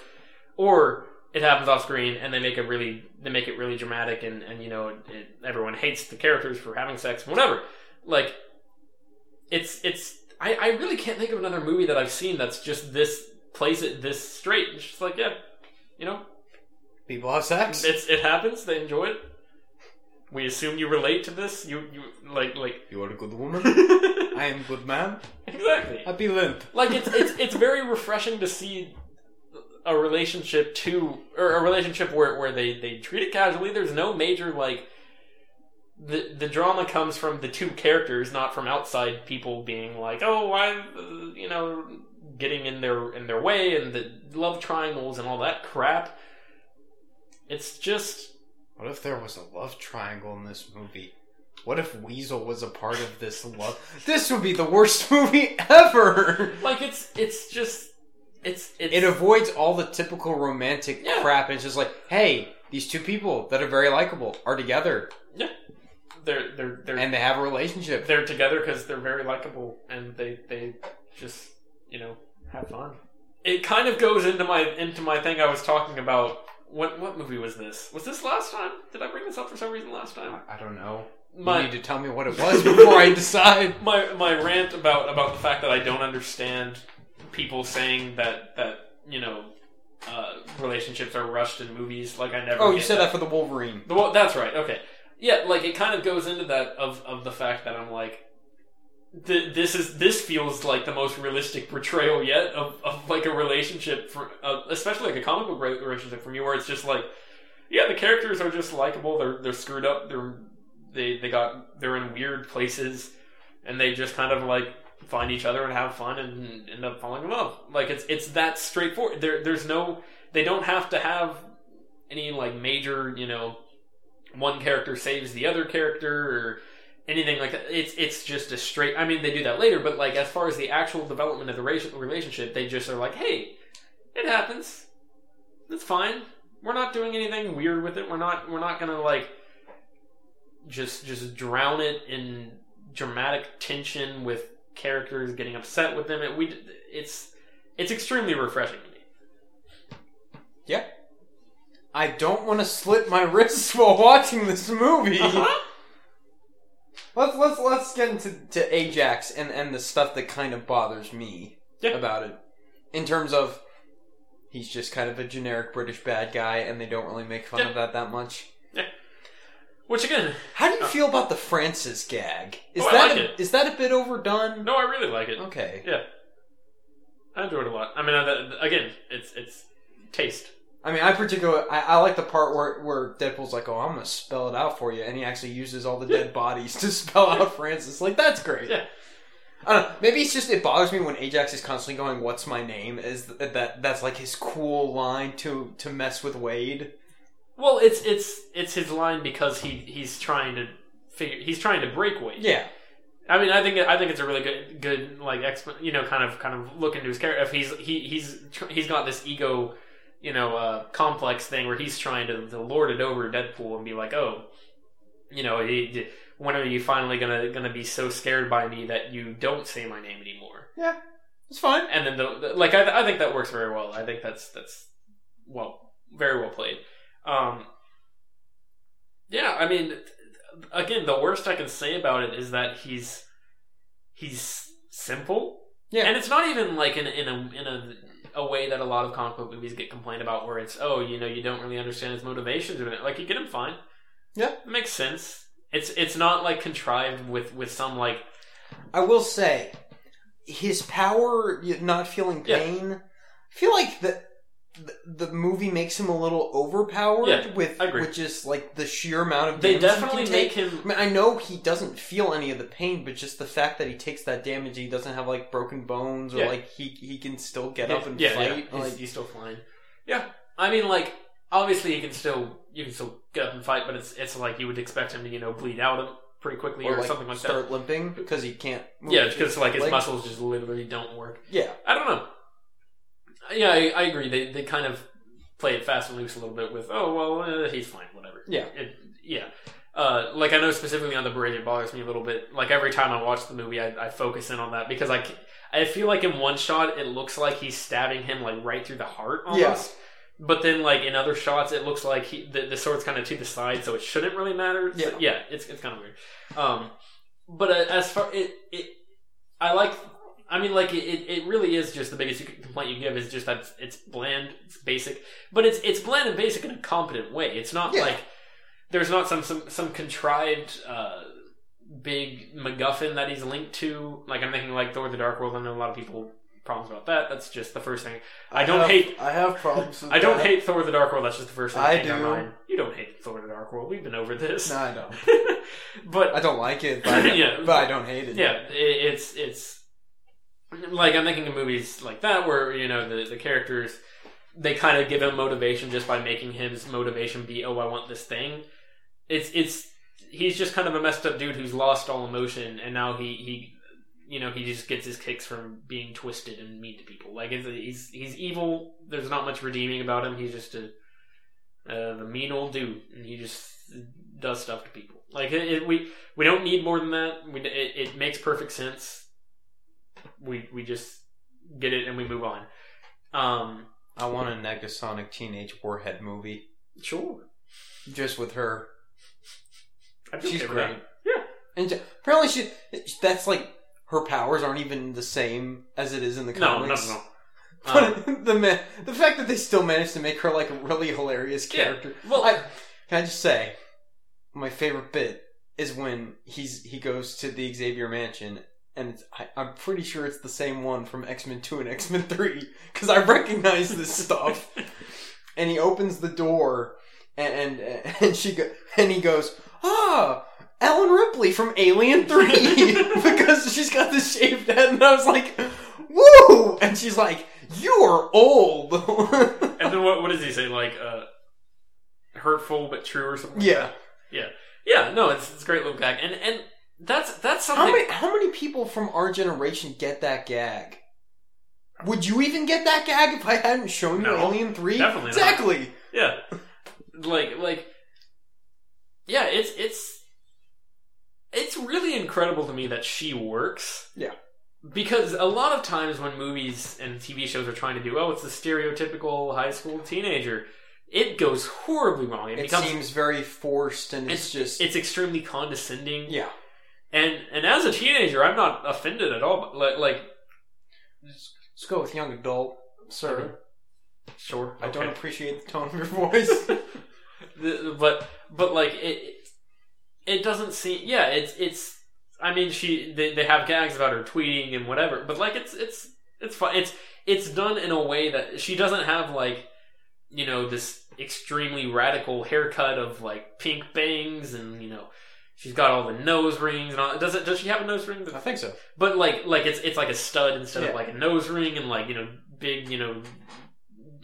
or it happens off screen and they make it really they make it really dramatic and and you know it, everyone hates the characters for having sex whatever like it's it's I, I really can't think of another movie that I've seen that's just this plays it this straight. It's just like yeah, you know, People have sex. it's it happens. They enjoy it. We assume you relate to this. You you like like You are a good woman. *laughs* I am a good man. exactly. Happy limp. Like it's it's it's very refreshing to see a relationship to or a relationship where where they they treat it casually. There's no major like the the drama comes from the two characters, not from outside people being like, oh, why, uh, you know, getting in their in their way and the love triangles and all that crap. It's just What if there was a love triangle in this movie? What if Weasel was a part of this love? This would be the worst *laughs* movie ever! like it's it's just it's it's It avoids all the typical romantic Yeah. crap. And it's just like, hey, these two people that are very likable are together Yeah. they're they're they're and they have a relationship. they're together because they're very likable and they they just you know have fun. It kind of goes into my into my thing I was talking about. What what movie was this? Was this last time? Did I bring this up for some reason last time? I don't know. you need to tell me what it was before I decide. *laughs* my my rant about about the fact that I don't understand people saying that that you know uh, relationships are rushed in movies. Like I never. Oh, you said that for the Wolverine. The, that's right. Okay. Yeah, like it kind of goes into that of of the fact that I'm like, th- this is this feels like the most realistic portrayal yet of, of like a relationship for uh, especially like a comic book relationship for me where it's just like, yeah, the characters are just likable. They're they're screwed up. They're they they got they're in weird places, and they just kind of like find each other and have fun and end up falling in love. Like it's it's that straightforward. There there's no they don't have to have any like major you know one character saves the other character or anything like that. It's it's just a straight. I mean, they do that later, but like as far as the actual development of the relationship, they just are like, hey, it happens. It's fine. We're not doing anything weird with it. We're not. We're not gonna like just just drown it in dramatic tension with characters getting upset with them. It, we it's it's extremely refreshing to me. Yeah. I don't want to slit my *laughs* wrists while watching this movie. Uh-huh. Let's let's let's get into to Ajax and and the stuff that kind of bothers me Yeah. about it. In terms of he's just kind of a generic British bad guy and they don't really make fun Yeah. of that that much. Yeah. Which again, How do you Uh. feel about the Francis gag? Is Oh, I that like a, it. is that a bit overdone? no, I really like it. Okay. Yeah, I enjoyed it a lot. I mean, I, again, it's it's taste. I mean, I particularly I, I like the part where where Deadpool's like, "Oh, I'm gonna spell it out for you," and he actually uses all the dead *laughs* bodies to spell out Francis. Like that's great. Yeah. I don't know. Maybe it's just it bothers me when Ajax is constantly going, "What's my name?" Is that, that that's like his cool line to to mess with Wade? Well, it's it's it's his line because he he's trying to figure he's trying to break Wade. Yeah. I mean, I think I think it's a really good good like exp- you know kind of kind of look into his character. If he's he he's he's got this ego, you know, uh, complex thing where he's trying to, to lord it over Deadpool and be like, oh, you know, he, when are you finally gonna gonna be so scared by me that you don't say my name anymore? Yeah, it's fine. And then the, the- like I I think that works very well. I think that's that's well very well played. Um, yeah, I mean, again, the worst I can say about it is that he's he's simple. Yeah. and it's not even like in in a in a a way that a lot of comic book movies get complained about, where it's oh you know you don't really understand his motivations or like you get him fine. Yeah. it makes sense. It's it's not like contrived with with some like I will say, his power not feeling Yeah. pain. I feel like the, the the movie makes him a little overpowered Yeah, with with just like the sheer amount of they definitely can make take. him. I mean, I know he doesn't feel any of the pain, but just the fact that he takes that damage, he doesn't have like broken bones, or Yeah. like he he can still get yeah, up and fight. Yeah. He's, Like, he's still flying. Yeah, I mean, like obviously he can still you can still get up and fight, but it's it's like you would expect him to you know bleed out pretty quickly or, or like something like that. start limping because he can't. Yeah, because like his legs. muscles just literally don't work. Yeah, I don't know. Yeah, I, I agree. They they kind of play it fast and loose a little bit with oh well uh, he's fine whatever. Yeah. It, yeah. Uh, like I know specifically on the bridge, it bothers me a little bit. Like every time I watch the movie, I, I focus in on that because i feel like in one shot it looks like he's stabbing him like right through the heart almost. But then like in other shots, it looks like he, the, the sword's kind of to the side, so it shouldn't really matter. So, Yeah. yeah, it's it's kind of weird. Um, but uh, as far it it, I like. I mean, like it, it really is just the biggest complaint you give is just that it's, it's bland, it's basic, but it's it's bland and basic in a competent way. It's not Yeah. like there's not some some some contrived uh, big MacGuffin that he's linked to. Like I'm thinking like Thor: The Dark World. I know a lot of people problems about that. That's just the first thing. I don't have- hate- I have problems. *laughs* I don't that. hate Thor: The Dark World. That's just the first thing I that came to do. mind. You don't hate Thor: The Dark World. We've been over this. No, I don't. *laughs* but I don't like it, but I, *laughs* Yeah. but I don't hate it. yeah, it, it's it's like I'm thinking of movies like that where you know the the characters they kind of give him motivation just by making his motivation be oh I want this thing. It's it's he's just kind of a messed up dude who's lost all emotion and now he he you know he just gets his kicks from being twisted and mean to people. Like he's he's evil. There's not much redeeming about him. He's just a uh, mean old dude and he just does stuff to people. Like it, it, we we don't need more than that. We, it, it makes perfect sense. We we just get it and we move on. Um, I want a Negasonic Teenage Warhead movie sure, just with her. She's okay great. Yeah. And apparently, she that's like her powers aren't even the same as it is in the No, no, comics. no. *laughs* Um, But the ma- the fact that they still managed to make her like a really hilarious Yeah. character. well, I, can I just say, my favorite bit is when he's he goes to the Xavier Mansion, and it's, I, I'm pretty sure it's the same one from X Men Two and X Men Three because I recognize this *laughs* stuff. and he opens the door, and and, and she go, and he goes, ah. Ellen Ripley from Alien 3 *laughs* because she's got the shaved head and I was like woo and she's like you're old *laughs* and then what what does he say? Like uh, hurtful but true or something. like yeah yeah. No, it's it's a great little gag, and and That's that's How something. many how many people from our generation get that gag? Would you even get that gag if I hadn't shown you No, Alien Three? definitely not. exactly. Yeah, *laughs* like like yeah, it's it's it's really incredible to me that she works. Yeah. Because a lot of times when movies and TV shows are trying to do, oh, it's the stereotypical high school teenager, it goes horribly wrong. It, It becomes seems very forced, and it's, just it's extremely condescending. yeah. And and as a teenager, I'm not offended at all. But like, like Let's go with young adult, sir. sure, I don't appreciate the tone of your voice. *laughs* The- but but like it it doesn't seem yeah it's it's i mean she they, they have gags about her tweeting and whatever but like it's it's it's fun it's it's done in a way that she doesn't have like you know this extremely radical haircut of like pink bangs and you know she's got all the nose rings and all does it does she have a nose ring I think so. but like like it's it's like a stud instead Yeah. of like a nose ring and like you know big you know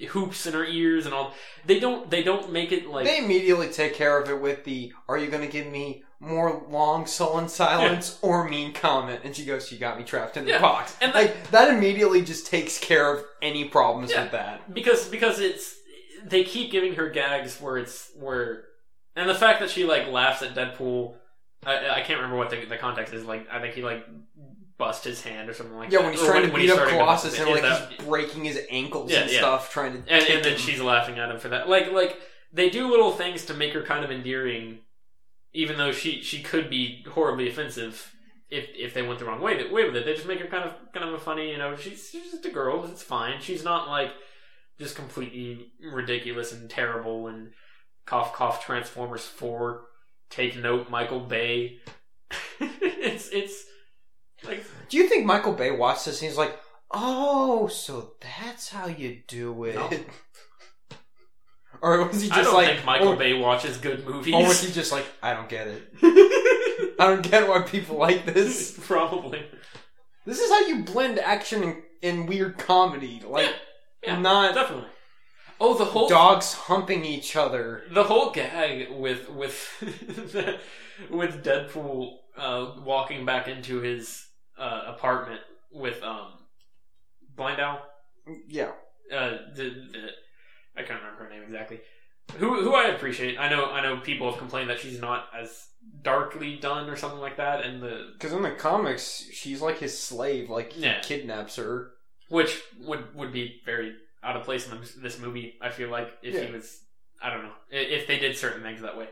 hoops in her ears and all they don't they don't make it like they immediately take care of it with the "Are you going to give me more long sullen silence or mean comment?" And she goes, "You got me trapped in the Yeah. box." And like that immediately just takes care of any problems Yeah. with that. because because it's they keep giving her gags where it's where and the fact that she like laughs at Deadpool I, I can't remember what the, the context is like I think he like bust his hand or something like Yeah, that. when he's Or trying to when beat up Colossus and like that- he's breaking his ankles Yeah, and yeah. stuff, trying to and, and then she's laughing at him for that. Like like they do little things to make her kind of endearing even though she she could be horribly offensive if if they went the wrong way way with it. They just make her kind of kind of a funny you know she's, she's just a girl. It's fine. She's not like just completely ridiculous and terrible and cough cough transformers 4 take note michael bay *laughs* it's it's like Do you think Michael Bay watched this and he's like, "Oh, so that's how you do it"? No. *laughs* or was he just i don't like, think michael or, bay watches good movies or was he just like, "I don't get it. *laughs* I don't get why people like this." probably This is how you blend action and, and weird comedy, like Yeah, not definitely. Oh, the whole dogs humping each other. the whole gag with with *laughs* with Deadpool uh, walking back into his uh, apartment with um Blind Al. Yeah, Uh, the, the I can't remember her name exactly. Who who I appreciate. I know I know people have complained that she's not as darkly done or something like that, and the because in the comics, she's like his slave. Like he Yeah. kidnaps her. which would would be very out of place in this- this movie. I feel like if Yeah. he was, I don't know, if they did certain things that way,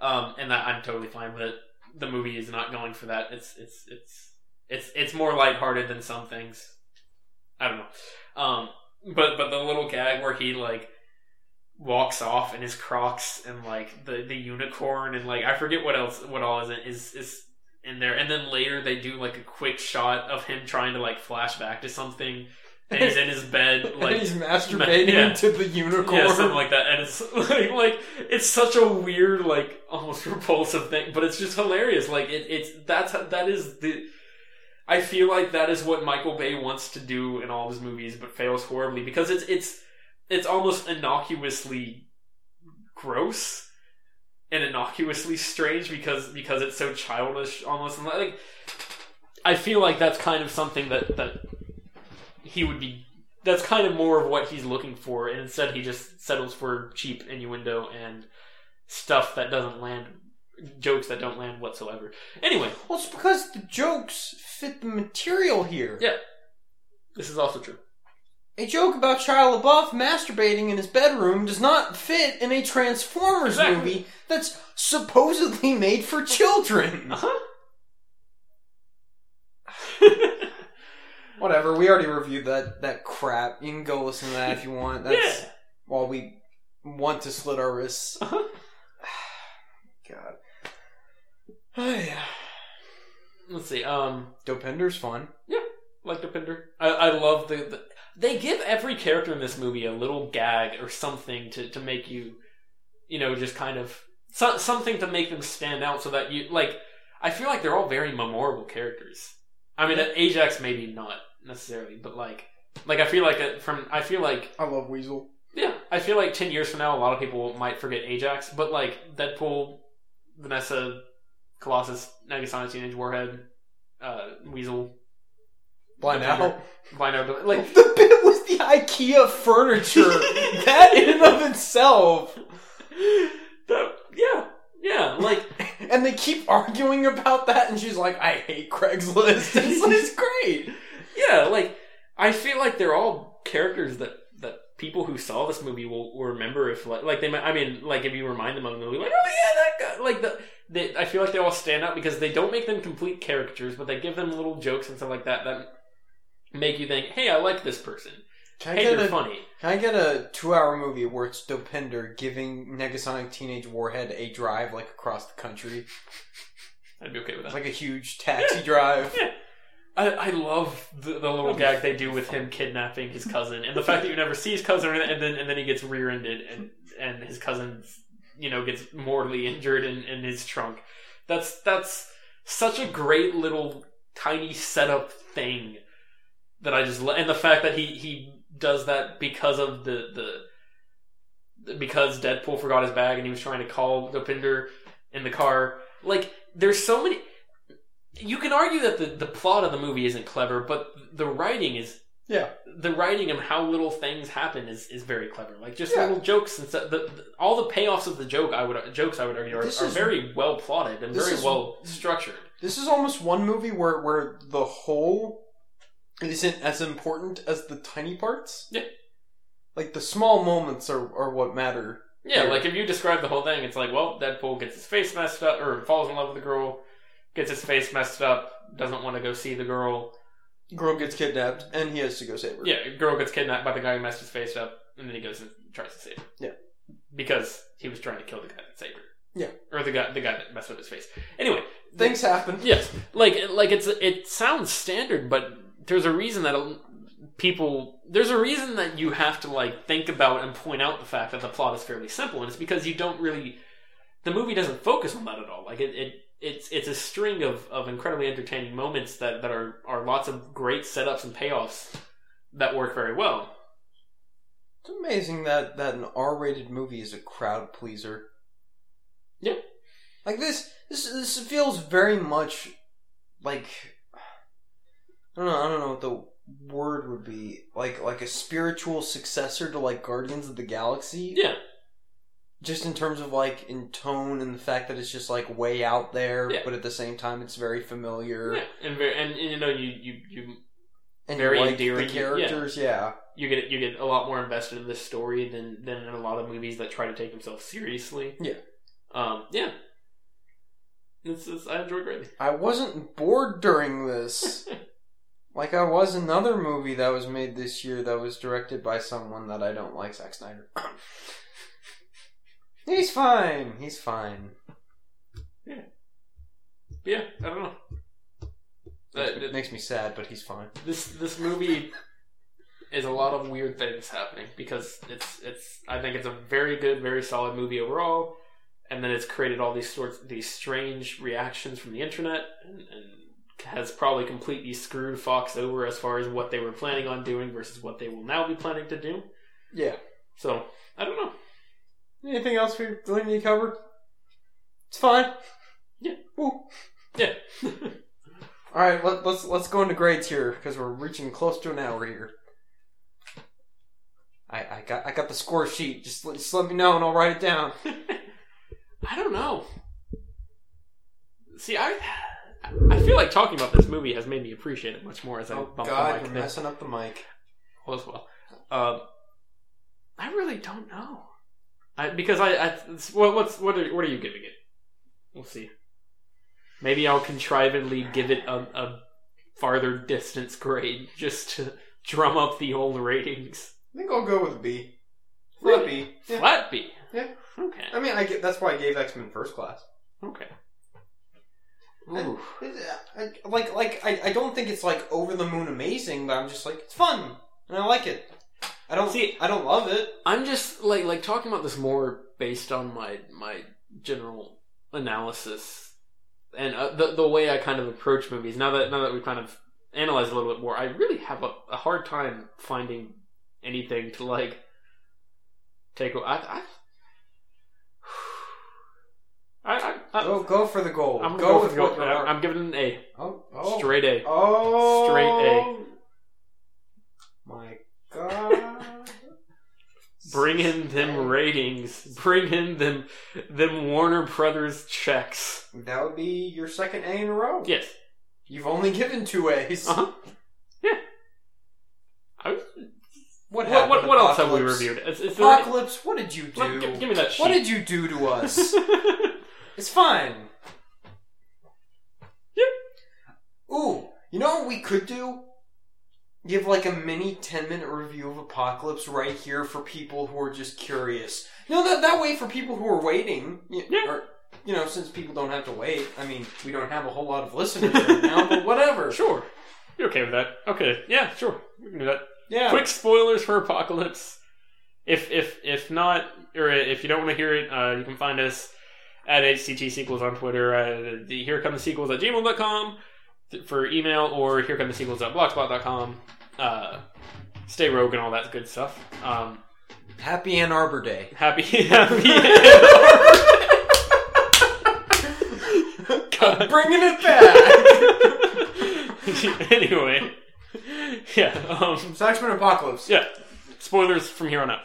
um, and that I'm totally fine with it. The movie is not going for that. It's it's it's it's it's more lighthearted than some things. I don't know, um, but but the little gag where he like walks off in his Crocs and like the the unicorn and like I forget what else what all is in, is is in there, and then later they do like a quick shot of him trying to like flash back to something, and he's in his bed *laughs* like and he's masturbating yeah. into the unicorn. yeah, something like that, and it's *laughs* like like it's such a weird, like almost *laughs* repulsive thing, but it's just hilarious. Like it, it's that's that is the. I feel like that is what Michael Bay wants to do in all of his movies, but fails horribly because it's it's it's almost innocuously gross and innocuously strange because because it's so childish almost and like I feel like that's kind of something that that he would be that's kind of more of what he's looking for, and instead he just settles for cheap innuendo and stuff that doesn't land, jokes that don't land whatsoever. Anyway, Well, it's because the jokes fit the material here. Yeah. this is also true. A joke about Shia LaBeouf masturbating in his bedroom does not fit in a Transformers Exactly. movie that's supposedly made for children. Uh huh. Whatever, we already reviewed that that crap. You can go listen to that if you want. *laughs* That's yeah. while we want to slit our wrists. *laughs* Uh-huh. *sighs* God. *sighs* Oh, yeah. Let's see. Um, Dopinder's fun. Yeah, like Dopinder. I, I love the, the. They give every character in this movie a little gag or something to, to make you, you know, just kind of so, something to make them stand out, so that you like. I feel like they're all very memorable characters. I mean, Ajax maybe not necessarily, but like, like I feel like it from. I feel like I love Weasel. yeah, I feel like ten years from now, a lot of people might forget Ajax, but like Deadpool, Vanessa, Colossus, Negasonic Teenage Warhead, uh, Weasel, Blind Apple. Blind Apple. Like *laughs* the bit was the IKEA furniture. *laughs* that in and of itself. that, yeah, yeah. Like *laughs* And they keep arguing about that, and she's like, "I hate Craigslist." It's, it's great. Yeah, like I feel like they're all characters that that people who saw this movie will, will remember if like like they might. I mean, like if you remind them of the movie, like oh yeah, that guy. Like the they, I feel like they all stand out because they don't make them complete caricatures, but they give them little jokes and stuff like that that make you think, hey, I like this person. Can I Hey, get they're a, funny. Can I get a two-hour movie where it's Dopinder giving Negasonic Teenage Warhead a drive like across the country? I'd be okay with It's that. like a huge taxi drive. *laughs* Yeah. I, I love the, the little gag they do with him kidnapping his cousin, and the fact that you never see his cousin, and then and then he gets rear-ended, and and his cousin, you know, gets mortally injured in, in his trunk. That's that's such a great little tiny setup thing that I just lo- and the fact that he he does that because of the the because Deadpool forgot his bag and he was trying to call Dopinder in the car. Like, there's so many. You can argue that the, the plot of the movie isn't clever, but the writing is. Yeah. The writing and how little things happen is, is very clever. Like just Yeah. little jokes and stuff. The, the, all the payoffs of the joke, I would jokes, I would argue, are, are is- very well plotted and very is- well structured. This is almost one movie where where the whole isn't as important as the tiny parts. Yeah. Like the small moments are, are what matter. Yeah, Yeah. like if you describe the whole thing, it's like, well, Deadpool gets his face messed up, or falls in love with the girl, gets his face messed up, doesn't want to go see the girl. Girl gets kidnapped and he has to go save her. Yeah, girl gets kidnapped by the guy who messed his face up, and then he goes and tries to save her. Yeah. because he was trying to kill the guy that saved her. Yeah. or the guy the guy that messed up his face. Anyway, Things happen. Yes, like like it's it sounds standard, but there's a reason that people there's a reason that you have to like think about and point out the fact that the plot is fairly simple, and it's because you don't really the movie doesn't focus on that at all. Like it, it it's it's a string of, of incredibly entertaining moments that, that are are lots of great setups and payoffs that work very well. It's amazing that, that an R rated movie is a crowd pleaser. Yeah. Like this this this feels very much like I don't know, I don't know what the word would be. Like like a spiritual successor to like Guardians of the Galaxy. Yeah, Just in terms of like in tone and the fact that it's just like way out there, Yeah. but at the same time it's very familiar. yeah, and very and, and you know you you you And Very you like endearing, the yeah. characters, yeah. you get you get a lot more invested in this story than than in a lot of movies that try to take themselves seriously. Yeah. Um. Yeah. It's, it's, I enjoy greatly. I wasn't bored during this. *laughs* like I was another movie that was made this year that was directed by someone that I don't like, Zack Snyder. He's fine. He's fine. Yeah. Yeah, I don't know. Uh, Makes me, makes me sad, but he's fine. this this movie is a lot of weird things happening because it's it's I think it's a very good, very solid movie overall, and then it's created all these sorts these strange reactions from the internet and, and has probably completely screwed Fox over as far as what they were planning on doing versus what they will now be planning to do. Yeah. So I don't know. Anything else we really need to cover? It's fine. Yeah. Woo. Yeah. *laughs* All right, let, let's let's go into grades here because we're reaching close to an hour here. I, I got I got the score sheet. Just let, just let me know and I'll write it down. *laughs* I don't know. See, I I feel like talking about this movie has made me appreciate it much more as I Oh bump God, the you're mic there. messing up the mic. All as well. Um, I really don't know. I, because I, I what, what's what are what are you giving it? We'll see. Maybe I'll contrivedly give it a, a farther distance grade just to drum up the old ratings. I think I'll go with B. Flat Really? B. Yeah. Flat B. Yeah. Okay. I mean, I get that's why I gave X Men First Class. Okay. Ooh. I, like, like I, I don't think it's like over the moon amazing, but I'm just like it's fun and I like it. I don't See- I don't love it. I'm just like like talking about this more based on my my general analysis and uh, the the way I kind of approach movies. Now that now that we've kind of analyzed a little bit more, I really have a, a hard time finding anything to like take. I *sighs* I I, I Go, go for the gold. I'm go, go, with for the what you're. I'm giving it an A. oh, oh, Straight A. Oh, Straight A. My God. Bring in them ratings. Bring in them them Warner Brothers checks. That would be your second A in a row. Yes. You've only given two A's. Uh huh. Yeah. I, What what, what, what else have we reviewed? It's there- Apocalypse, what did you do? Let- give, give me that sheet. what did you do to us? *laughs* it's fine. Yep. Ooh, you know what we could do? Give like a mini 10 minute review of Apocalypse right here for people who are just curious. No, that, that way for people who are waiting. y- Yeah. Or, you know, since people don't have to wait. I mean, we don't have a whole lot of listeners right now, but *laughs* whatever. Sure. You're okay with that? Okay. Yeah, sure. We can do that. Yeah. Quick spoilers for Apocalypse. If if if not, or if you don't want to hear it, uh, you can find us at HCT Sequels on Twitter. Uh, the Here Come the Sequels at gmail.com for email, or Here Come the Sequels at blogspot.com. Uh, stay rogue and all that good stuff. Um, Happy Ann Arbor Day. happy *laughs* happy. God. Bringing it back! *laughs* anyway, yeah. Um, X-Men Apocalypse. yeah. Spoilers from here on out.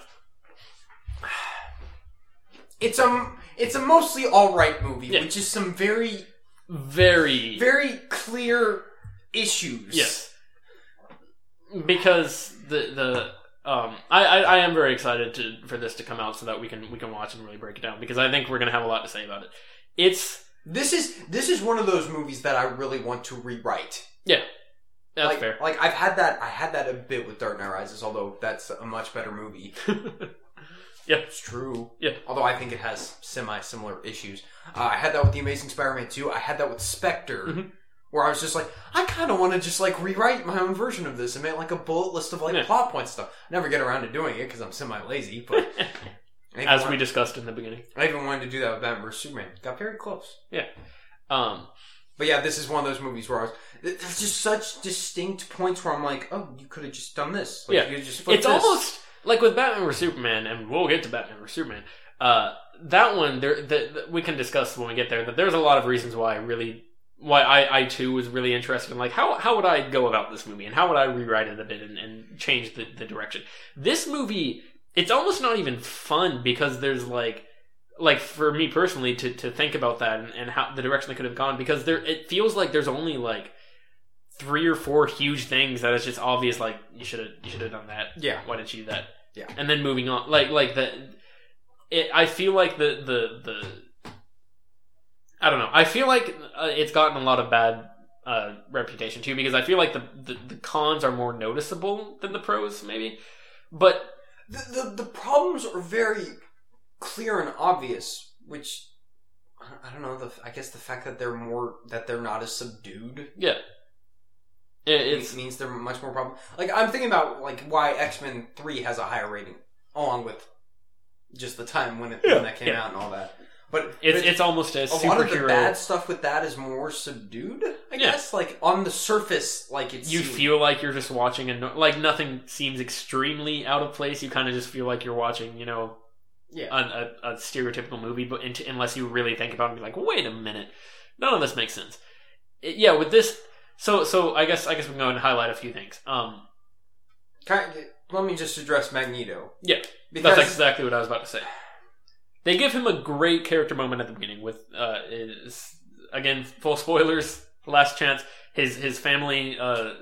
It's a it's a mostly all right movie, Yeah. which is some very Very very clear issues. Yes. Because the the um I, I, I am very excited to for this to come out so that we can we can watch and really break it down because I think we're gonna have a lot to say about it. It's This is this is one of those movies that I really want to rewrite. yeah. That's like, fair. Like I've had that I had that a bit with Dark Knight Rises, although that's a much better movie. *laughs* Yeah, it's true. Yeah. Although I think it has semi similar issues. Uh, I had that with The Amazing Spider-Man 2. I had that with Spectre. Mhm. Where I was just like, I kind of want to just like rewrite my own version of this and make like a bullet list of like Yeah. plot point stuff. Never get around to doing it because I'm semi lazy. But *laughs* As we discussed in the beginning. I even wanted to do that with Batman vs Superman. Got very close. Yeah. Um But yeah, this is one of those movies where I was. There's just such distinct points where I'm like, oh, you could have just done this. Like, Yeah. you just it's this. almost like with Batman vs Superman, and we'll get to Batman vs Superman. Uh, that one, there, the, the, we can discuss when we get there. That there's a lot of reasons why I really, why I, I too was really interested in like how how would I go about this movie and how would I rewrite it a bit and, and change the, the direction. This movie, it's almost not even fun because there's like. Like for me personally, to, to think about that and, and how the direction they could have gone, because there it feels like there's only like three or four huge things that it's just obvious like you should have you should have done that Yeah. why didn't you do that Yeah. and then moving on like like the it i feel like the the the i don't know i feel like uh, it's gotten a lot of bad uh reputation too because i feel like the, the the cons are more noticeable than the pros maybe but the, the the problems are very clear and obvious, which I- I don't know. The I guess the fact that they're more that they're not as subdued yeah it, it it's means they're much more problem. Like I'm thinking about like why X Men Three has a higher rating, along with just the time when it Yeah, when that came yeah. out and all that. But it's, it's almost a a lot of the bad stuff with that is more subdued. I Yeah. guess like on the surface, like it's you feel like you're just watching and no, like nothing seems extremely out of place you kind of just feel like you're watching you know yeah. a, a, a stereotypical movie, but into, unless you really think about it and be like, wait a minute, none of this makes sense. It- yeah, with this, so so I guess I guess we can go and highlight a few things. Um, Kind let me just address Magneto. Yeah, because that's exactly what I was about to say. They give him a great character moment at the beginning with uh, is again full spoilers. Last chance, his his family uh,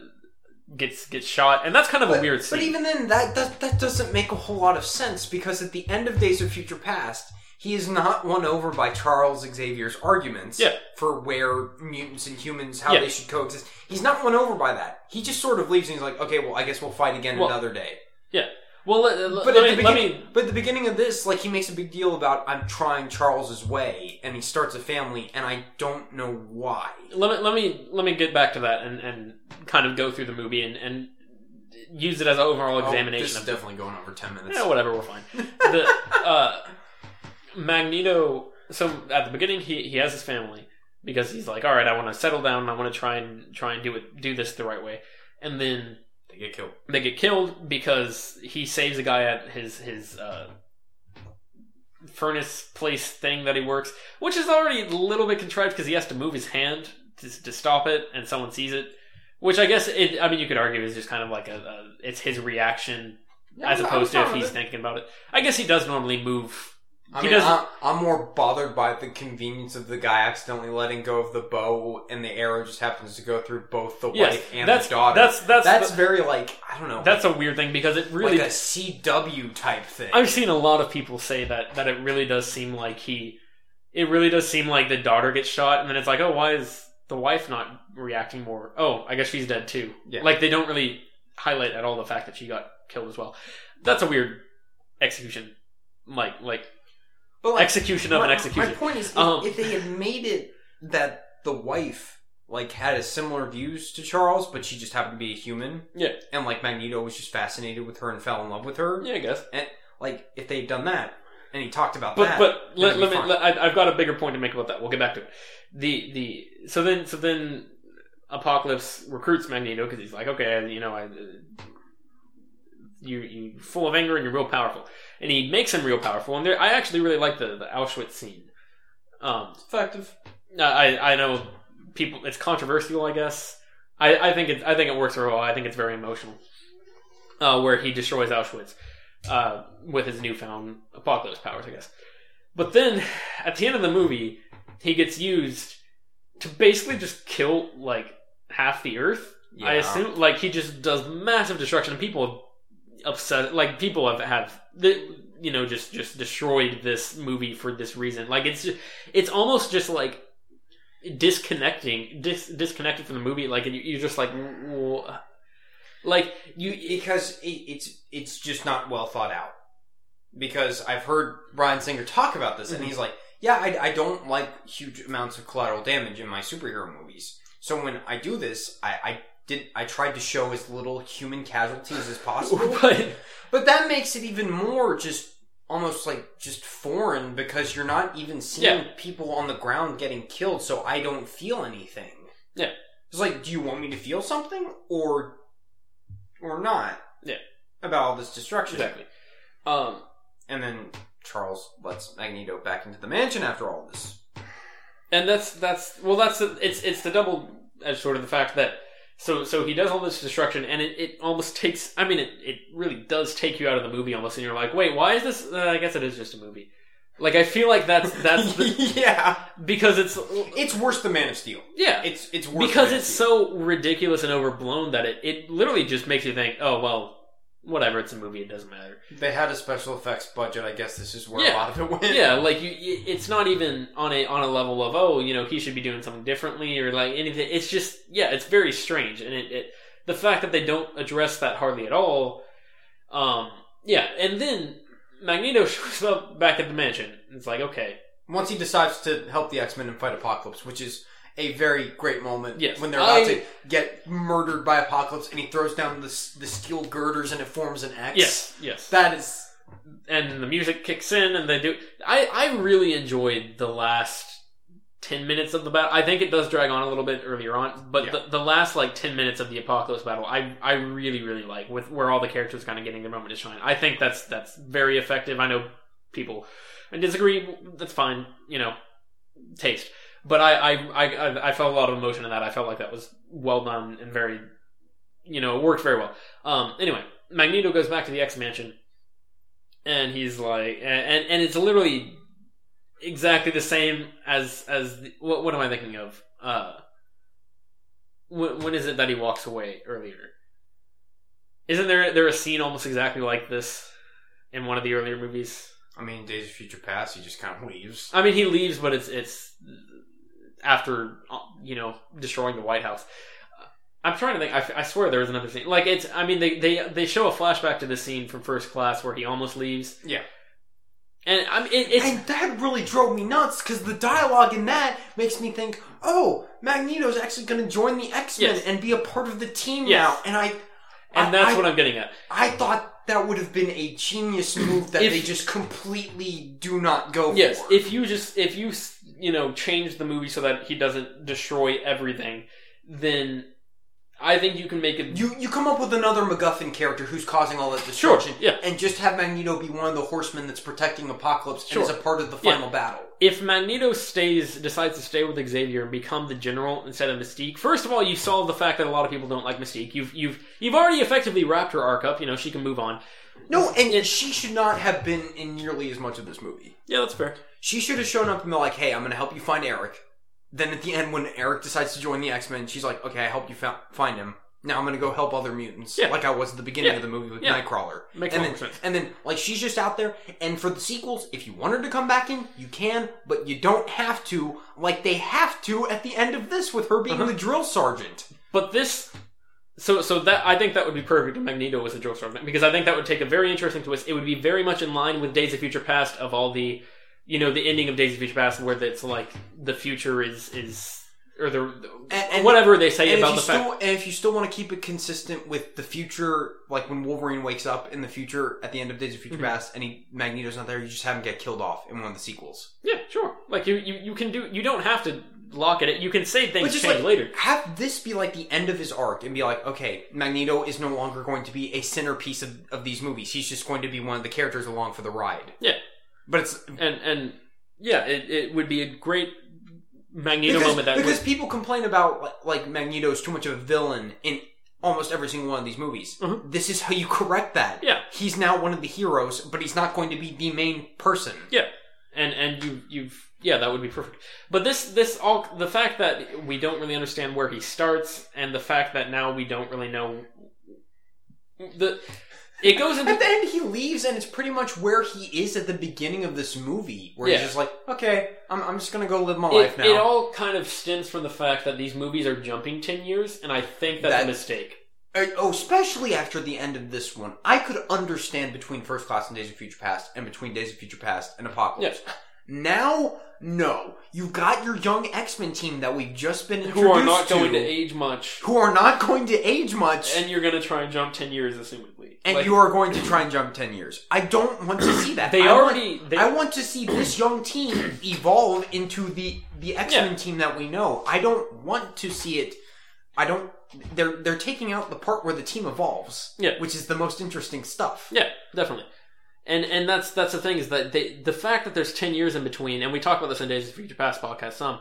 gets gets shot, and that's kind of a weird scene. But even then, that, that that doesn't make a whole lot of sense because at the end of Days of Future Past, he is not won over by Charles Xavier's arguments Yeah. for where mutants and humans how Yeah. they should coexist. He's not won over by that. He just sort of leaves and he's like, okay, well, I guess we'll fight again Well, another day. yeah. Well, But at me, the me but at the beginning of this, like he makes a big deal about I'm trying Charles's way, and he starts a family, and I don't know why. let me let me let me get back to that and, and kind of go through the movie and, and use it as an overall examination Oh, this is definitely going over ten minutes. yeah, whatever, we're fine. *laughs* The uh, Magneto. So at the beginning, he he has his family because he's like, all right, I want to settle down. I want to try and try and do it do this the right way. And then They get killed. they get killed because he saves a guy at his his uh, furnace place thing that he works, which is already a little bit contrived because he has to move his hand to, to stop it, and someone sees it. Which I guess it. I mean, you could argue is just kind of like a, a it's his reaction as opposed to if he's thinking about it. I guess he does normally move. I he mean, doesn't- I, I'm more bothered by the convenience of the guy accidentally letting go of the bow, and the arrow just happens to go through both the Yes, wife and that's the daughter. that's that's that's the- very like I don't know. that's a weird thing because it really like a CW type thing. I've seen a lot of people say that that it really does seem like he it really does seem like the daughter gets shot and then it's like, "Oh, why is the wife not reacting more?" Oh, I guess she's dead too. Yeah. Like they don't really highlight at all the fact that she got killed as well. That's a weird execution. Like like but like, execution of my, an execution. My point is, if, Um, if they had made it that the wife like had a similar views to Charles, but she just happened to be a human, Yeah. and like Magneto was just fascinated with her and fell in love with her. Yeah, I guess. And Like if they'd done that, and he talked about But that, but let, let me, let, I, I've got a bigger point to make about that. We'll get back to it. The the so then so then Apocalypse recruits Magneto because he's like, okay, you know, I, you you full of anger and you're real powerful, and he makes him real powerful. And there, I actually really like the the Auschwitz scene. Um, effective. I I know people it's controversial, I guess. I, I think it I think it works very well. I think it's very emotional. Uh, where he destroys Auschwitz uh, with his newfound apocalypse powers, I guess. But then at the end of the movie, he gets used to basically just kill like half the Earth. I assume like he just does massive destruction, and people upset. Like people have have the you know just just destroyed this movie for this reason. Like it's just, it's almost just like disconnecting dis, disconnected from the movie. Like you, you're just like like you because it, it's it's just not well thought out. Because I've heard Bryan Singer talk about this, and Mhm. he's like, "Yeah, I, I don't like huge amounts of collateral damage in my superhero movies. So when I do this, I, I did I tried to show as little human casualties as *laughs* possible. but but that makes it even more just almost like just foreign because you're not even seeing Yeah. people on the ground getting killed. So I don't feel anything. Yeah. It's like, do you want me to feel something or or not? Yeah. About all this destruction. exactly. Um, And then Charles lets Magneto back into the mansion after all this. and that's that's well that's the, it's it's the double edged sword of the fact that so so he does all this destruction and it, it almost takes I mean it, it really does take you out of the movie almost and you're like wait why is this uh, I guess it is just a movie like I feel like that's that's *laughs* the, yeah. because it's It's worse than Man of Steel. yeah It's it's worse because it's so ridiculous and overblown that it it literally just makes you think oh well whatever it's a movie it doesn't matter they had a special effects budget. I guess this is where Yeah. a lot of it went. yeah like you it's not even on a on a level of oh you know he should be doing something differently or like anything it's just yeah it's very strange and it, it the fact that they don't address that hardly at all um yeah and then magneto *laughs* shows up back at the mansion it's like okay Once he decides to help the X Men and fight Apocalypse, which is a very great moment Yes. when they're about I- to get murdered by Apocalypse, and he throws down the the steel girders and it forms an X. yes yes that is and the music kicks in and they do i i really enjoyed the last 10 minutes of the battle i think it does drag on a little bit earlier on but Yeah. the, the last like 10 minutes of the apocalypse battle i i really really like with where all the characters kind of getting their moment to shine i think that's that's very effective i know people and disagree that's fine you know taste but I, I i i felt a lot of emotion in that i felt like that was well done and very you know it worked very well um anyway magneto goes back to the x mansion and he's like and and it's literally exactly the same as as the, what what am I thinking of? Uh, when, when is it that he walks away earlier? Isn't there there a scene almost exactly like this in one of the earlier movies? I mean, Days of Future Past, he just kind of leaves. I mean, he leaves, but it's it's after uh, you know destroying the White House. I'm trying to think. I, I swear there was another scene. Like it's. I mean, they they they show a flashback to the scene from First Class where he almost leaves. Yeah. And I mean, it, it's and that really drove me nuts because the dialogue in that makes me think, oh, Magneto's actually going to join the X Men Yes. and be a part of the team Yes. now. And I, and I- that's I- what I'm getting at. I thought that would have been a genius move that If- they just completely do not go Yes, for. Yes, if you just if you you know change the movie so that he doesn't destroy everything, then I think you can make it. You you come up with another MacGuffin character who's causing all that destruction, sure, yeah. and just have Magneto be one of the horsemen that's protecting Apocalypse Sure. and is a part of the Yeah. final battle. if Magneto stays, decides to stay with Xavier and become the general instead of Mystique, first of all, you solve the fact that a lot of people don't like Mystique. You've you've you've already effectively wrapped her arc up. You know, she can move on. No, and yet she should not have been in nearly as much of this movie. Yeah, that's fair. She should have shown up and been like, "Hey, I'm going to help you find Erik." Then at the end, when Erik decides to join the X Men, she's like, "Okay, I helped you fa- find him. Now I'm going to go help other mutants." Yeah. Like I was at the beginning Yeah. of the movie with Yeah. Nightcrawler. Makes and then, sense. And then, like, she's just out there. And for the sequels, if you want her to come back in, you can, but you don't have to. Like they have to at the end of this with her being Uh-huh. the drill sergeant. But this, so so that I think that would be perfect if Magneto was a Sergeant because I think that would take a very interesting twist. It would be very much in line with Days of Future Past of all the, you know, the ending of Days of Future Past where it's like the future is is or the And- and- whatever they say about the fact. still, and if you still want to keep it consistent with the future, like when Wolverine wakes up in the future at the end of Days of Future Mhm. Past, and he, Magneto's not there, you just have him get killed off in one of the sequels. Yeah, sure. Like you, you, you can do. You don't have to lock it. You can say things just change like later. have this be like the end of his arc, and be like, okay, Magneto is no longer going to be a centerpiece of, of these movies. He's just going to be one of the characters along for the ride. Yeah. But it's And and yeah, it, it would be a great Magneto because, moment that because would, people complain about like, like Magneto's too much of a villain in almost every single one of these movies. Mhm. This is how you correct that. Yeah. he's now one of the heroes, but he's not going to be the main person. yeah, and and you you've yeah that would be perfect. But this this all the fact that we don't really understand where he starts, and the fact that now we don't really know the it goes into *laughs* At the end, he leaves, and it's pretty much where he is at the beginning of this movie, where he's just like, "Okay, I'm, I'm just gonna go live my it, life now." it all kind of stems from the fact that these movies are jumping 10 years and i think that's That- a mistake Uh, oh, especially after the end of this one, I could understand between First Class and Days of Future Past, and between Days of Future Past and Apocalypse. Now, no, you've got your young X Men team that we've just been introduced who are not going to to, age much who are not going to age much, and you're going to try and jump 10 years assumedly and Like, you are going to try and jump ten years. I don't want to see that. they I want- already they, I want to see this young team *clears throat* evolve into the the X Men Yeah. team that we know. I don't want to see it. I don't. They're they're taking out the part where the team evolves. Yeah. which is the most interesting stuff. yeah definitely and and that's that's the thing is that they, the fact that there's 10 years in between and we talk about this in days of future past podcast some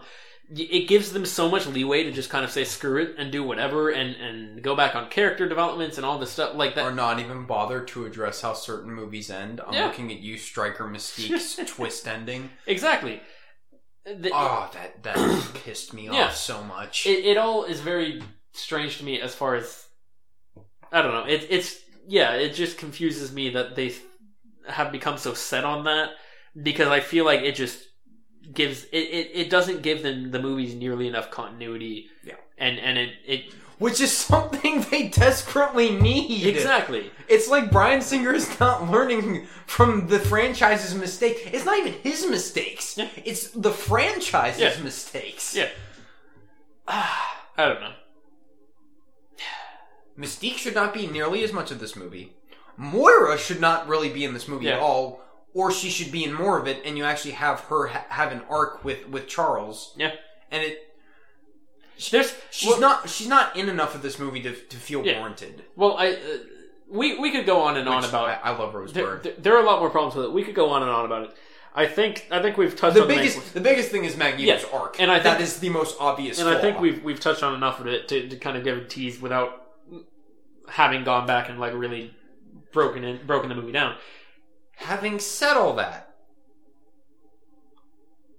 it gives them so much leeway to just kind of say screw it and do whatever and and go back on character developments and all this stuff like that Or not even bother to address how certain movies end. I'm Yeah. looking at you, Stryker Mystique's *laughs* twist ending. exactly The- Oh, that that *clears throat* pissed me Yeah. off so much. it, it all is very strange to me as far as I don't know. It, it's yeah, it just confuses me that they have become so set on that because I feel like it just gives it, it, it doesn't give them the movies nearly enough continuity. Yeah. and and it it Which is *laughs* something they desperately need. exactly It's like Bryan Singer is not learning from the franchise's mistake. It's not even his mistakes. Yeah. It's the franchise's Yeah. mistakes. yeah. Ah, *sighs* I don't know. *sighs* Mystique should not be nearly as much of this movie. Moira should not really be in this movie at all, or she should be in more of it, and you actually have her ha- have an arc with with Charles. Yeah. and it There's she's well, not she's not in enough of this movie to to feel Yeah. warranted. well I uh, we we could go on and on about I, I love there, Rose Byrne. there, there are a lot more problems with it. We could go on and on about it. I think I think we've touched The on biggest, the biggest thing is Magneto's Yeah, arc, and I think- that is the most obvious. and I think we've we've touched on enough of it to, to kind of give a tease without having gone back and like really broken in, broken the movie down. Having said all that,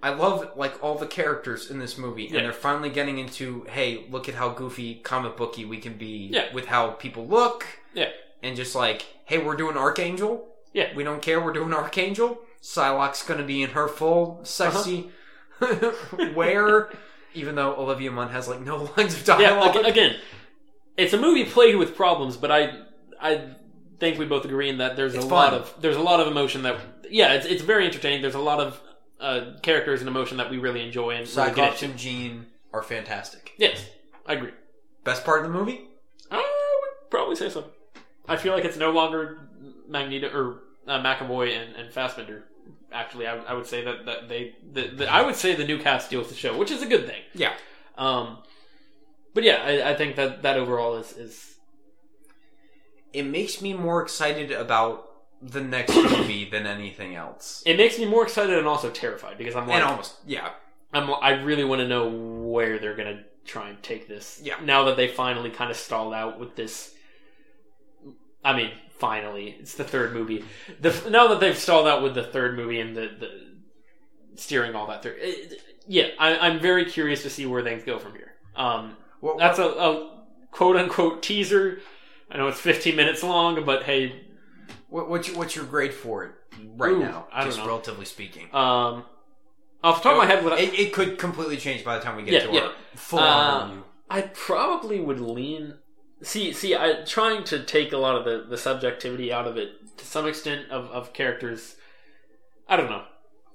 I love like all the characters in this movie, and they're finally getting into, hey, look at how goofy comic booky we can be Yeah. with how people look, Yeah. and just like, hey, we're doing Archangel, Yeah. we don't care, we're doing Archangel. Psylocke's gonna be in her full sexy Uh-huh. *laughs* wear, even though Olivia Munn has like no *laughs* lines of dialogue. ag- again, it's a movie plagued with problems, but I I think we both agree in that there's It's a fun. lot of there's a lot of emotion that yeah, it's it's very entertaining. There's a lot of uh, characters and emotion that we really enjoy and really get Cyclops into. and Jean are fantastic. Yes, I agree. Best part of the movie? I would probably say so. I feel like it's no longer Magneto or uh, McAvoy and, and Fassbender. Actually, I, I would say that, that they the, the I would say the new cast steals the show, which is a good thing. Yeah. Um, but yeah, I, I think that that overall is is It makes me more excited about the next *coughs* movie than anything else. it makes me more excited and also terrified because I'm like and almost, yeah. I'm I really want to know where they're gonna try and take this. Yeah. Now that they finally kind of stalled out with this. I mean, finally, it's the third movie. The now that they've stalled out with the third movie and the, the steering all that through, it, yeah, I, I'm very curious to see where things go from here. Um, What, that's a, a quote unquote teaser. I know it's 15 minutes long, but hey, what, what's, your, what's your grade for it right Ooh, now? I don't just know. relatively speaking. um, off the top of my head, what I, it, it could completely change by the time we get Yeah, to yeah. our full Uh, on review. I probably would lean. See, see, I trying to take a lot of the, the subjectivity out of it to some extent of, of characters. I don't know.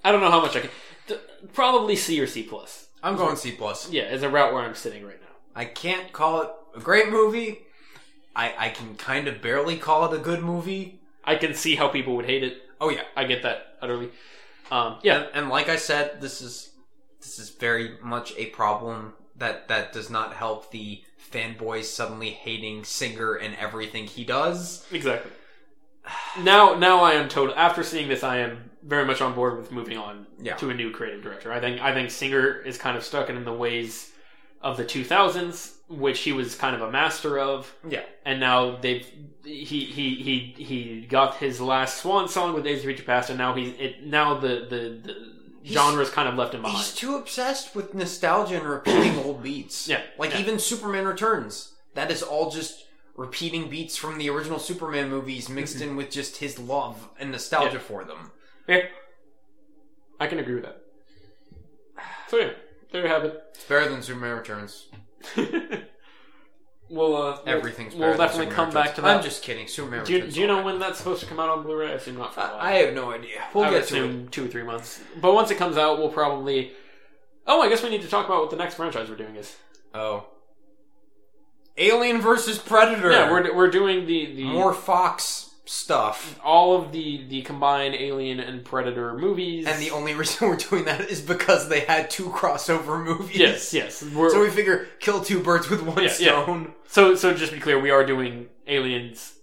I don't know how much I can. th- Probably C or C plus. I'm going C plus. Yeah, is a route where I'm sitting right now. I can't call it a great movie. I I can kind of barely call it a good movie. I can see how people would hate it. Oh yeah, I get that utterly. Um, yeah, and, and like I said, this is this is very much a problem that that does not help the fanboys suddenly hating Singer and everything he does. exactly. Now, now I am total. After seeing this, I am very much on board with moving on Yeah. to a new creative director. I think I think Singer is kind of stuck in the ways of the 2000s, which he was kind of a master of, Yeah, and now they've he he he he got his last swan song with Days of Future Past, and now he's it now the the, the He's- genre's kind of left him behind. he's too obsessed with nostalgia and repeating old beats. Yeah, like yeah. even Superman Returns. That is all just repeating beats from the original Superman movies mixed in with just his love and nostalgia Mm-hmm. Yeah. for them. Yeah, I can agree with that. So yeah, there you have it. It's better than Superman Returns. *laughs* we'll uh, we'll- Everything's We'll better than definitely Superman come Returns. back to that. I'm just kidding. Superman do you, Returns. do you know when that's supposed to come out on Blu-ray? I assume not for a while. I, I have no idea. We'll I get to it. assume two or three months. But once it comes out, we'll probably. Oh, I guess we need to talk about what the next franchise we're doing is. Oh. Alien versus Predator. Yeah, we're we're doing the the more Fox stuff. all of the the combined Alien and Predator movies. And the only *laughs* reason we're doing that is because they had two crossover movies. yes, yes. We're, So we figure kill two birds with one Yeah, yeah. stone. so so just to be clear, we are doing Aliens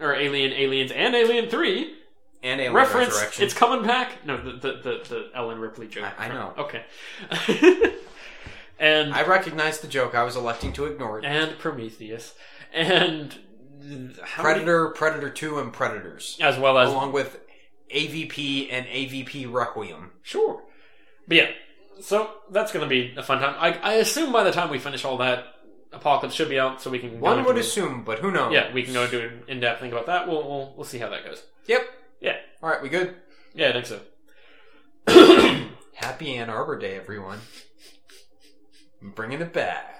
or Alien, Aliens, and Alien Three. And Alien Reference, Resurrection. it's coming back. No, the the the, the Ellen Ripley joke. I- I know. Okay. *laughs* and I recognized the joke. I was electing to ignore it. and Prometheus and how many- Predator, Predator 2, and Predators. as well as Along with AVP and AVP Requiem. sure. But yeah, so that's going to be a fun time. I, I assume by the time we finish all that, Apocalypse should be out, so we can. go One would assume, but who knows? Yeah, we can go into an in-depth thing about that. We'll we'll, we'll see how that goes. Yep. Yeah. Alright, we good? Yeah, I think so. *coughs* Happy Ann Arbor Day, everyone. I'm bringing it back.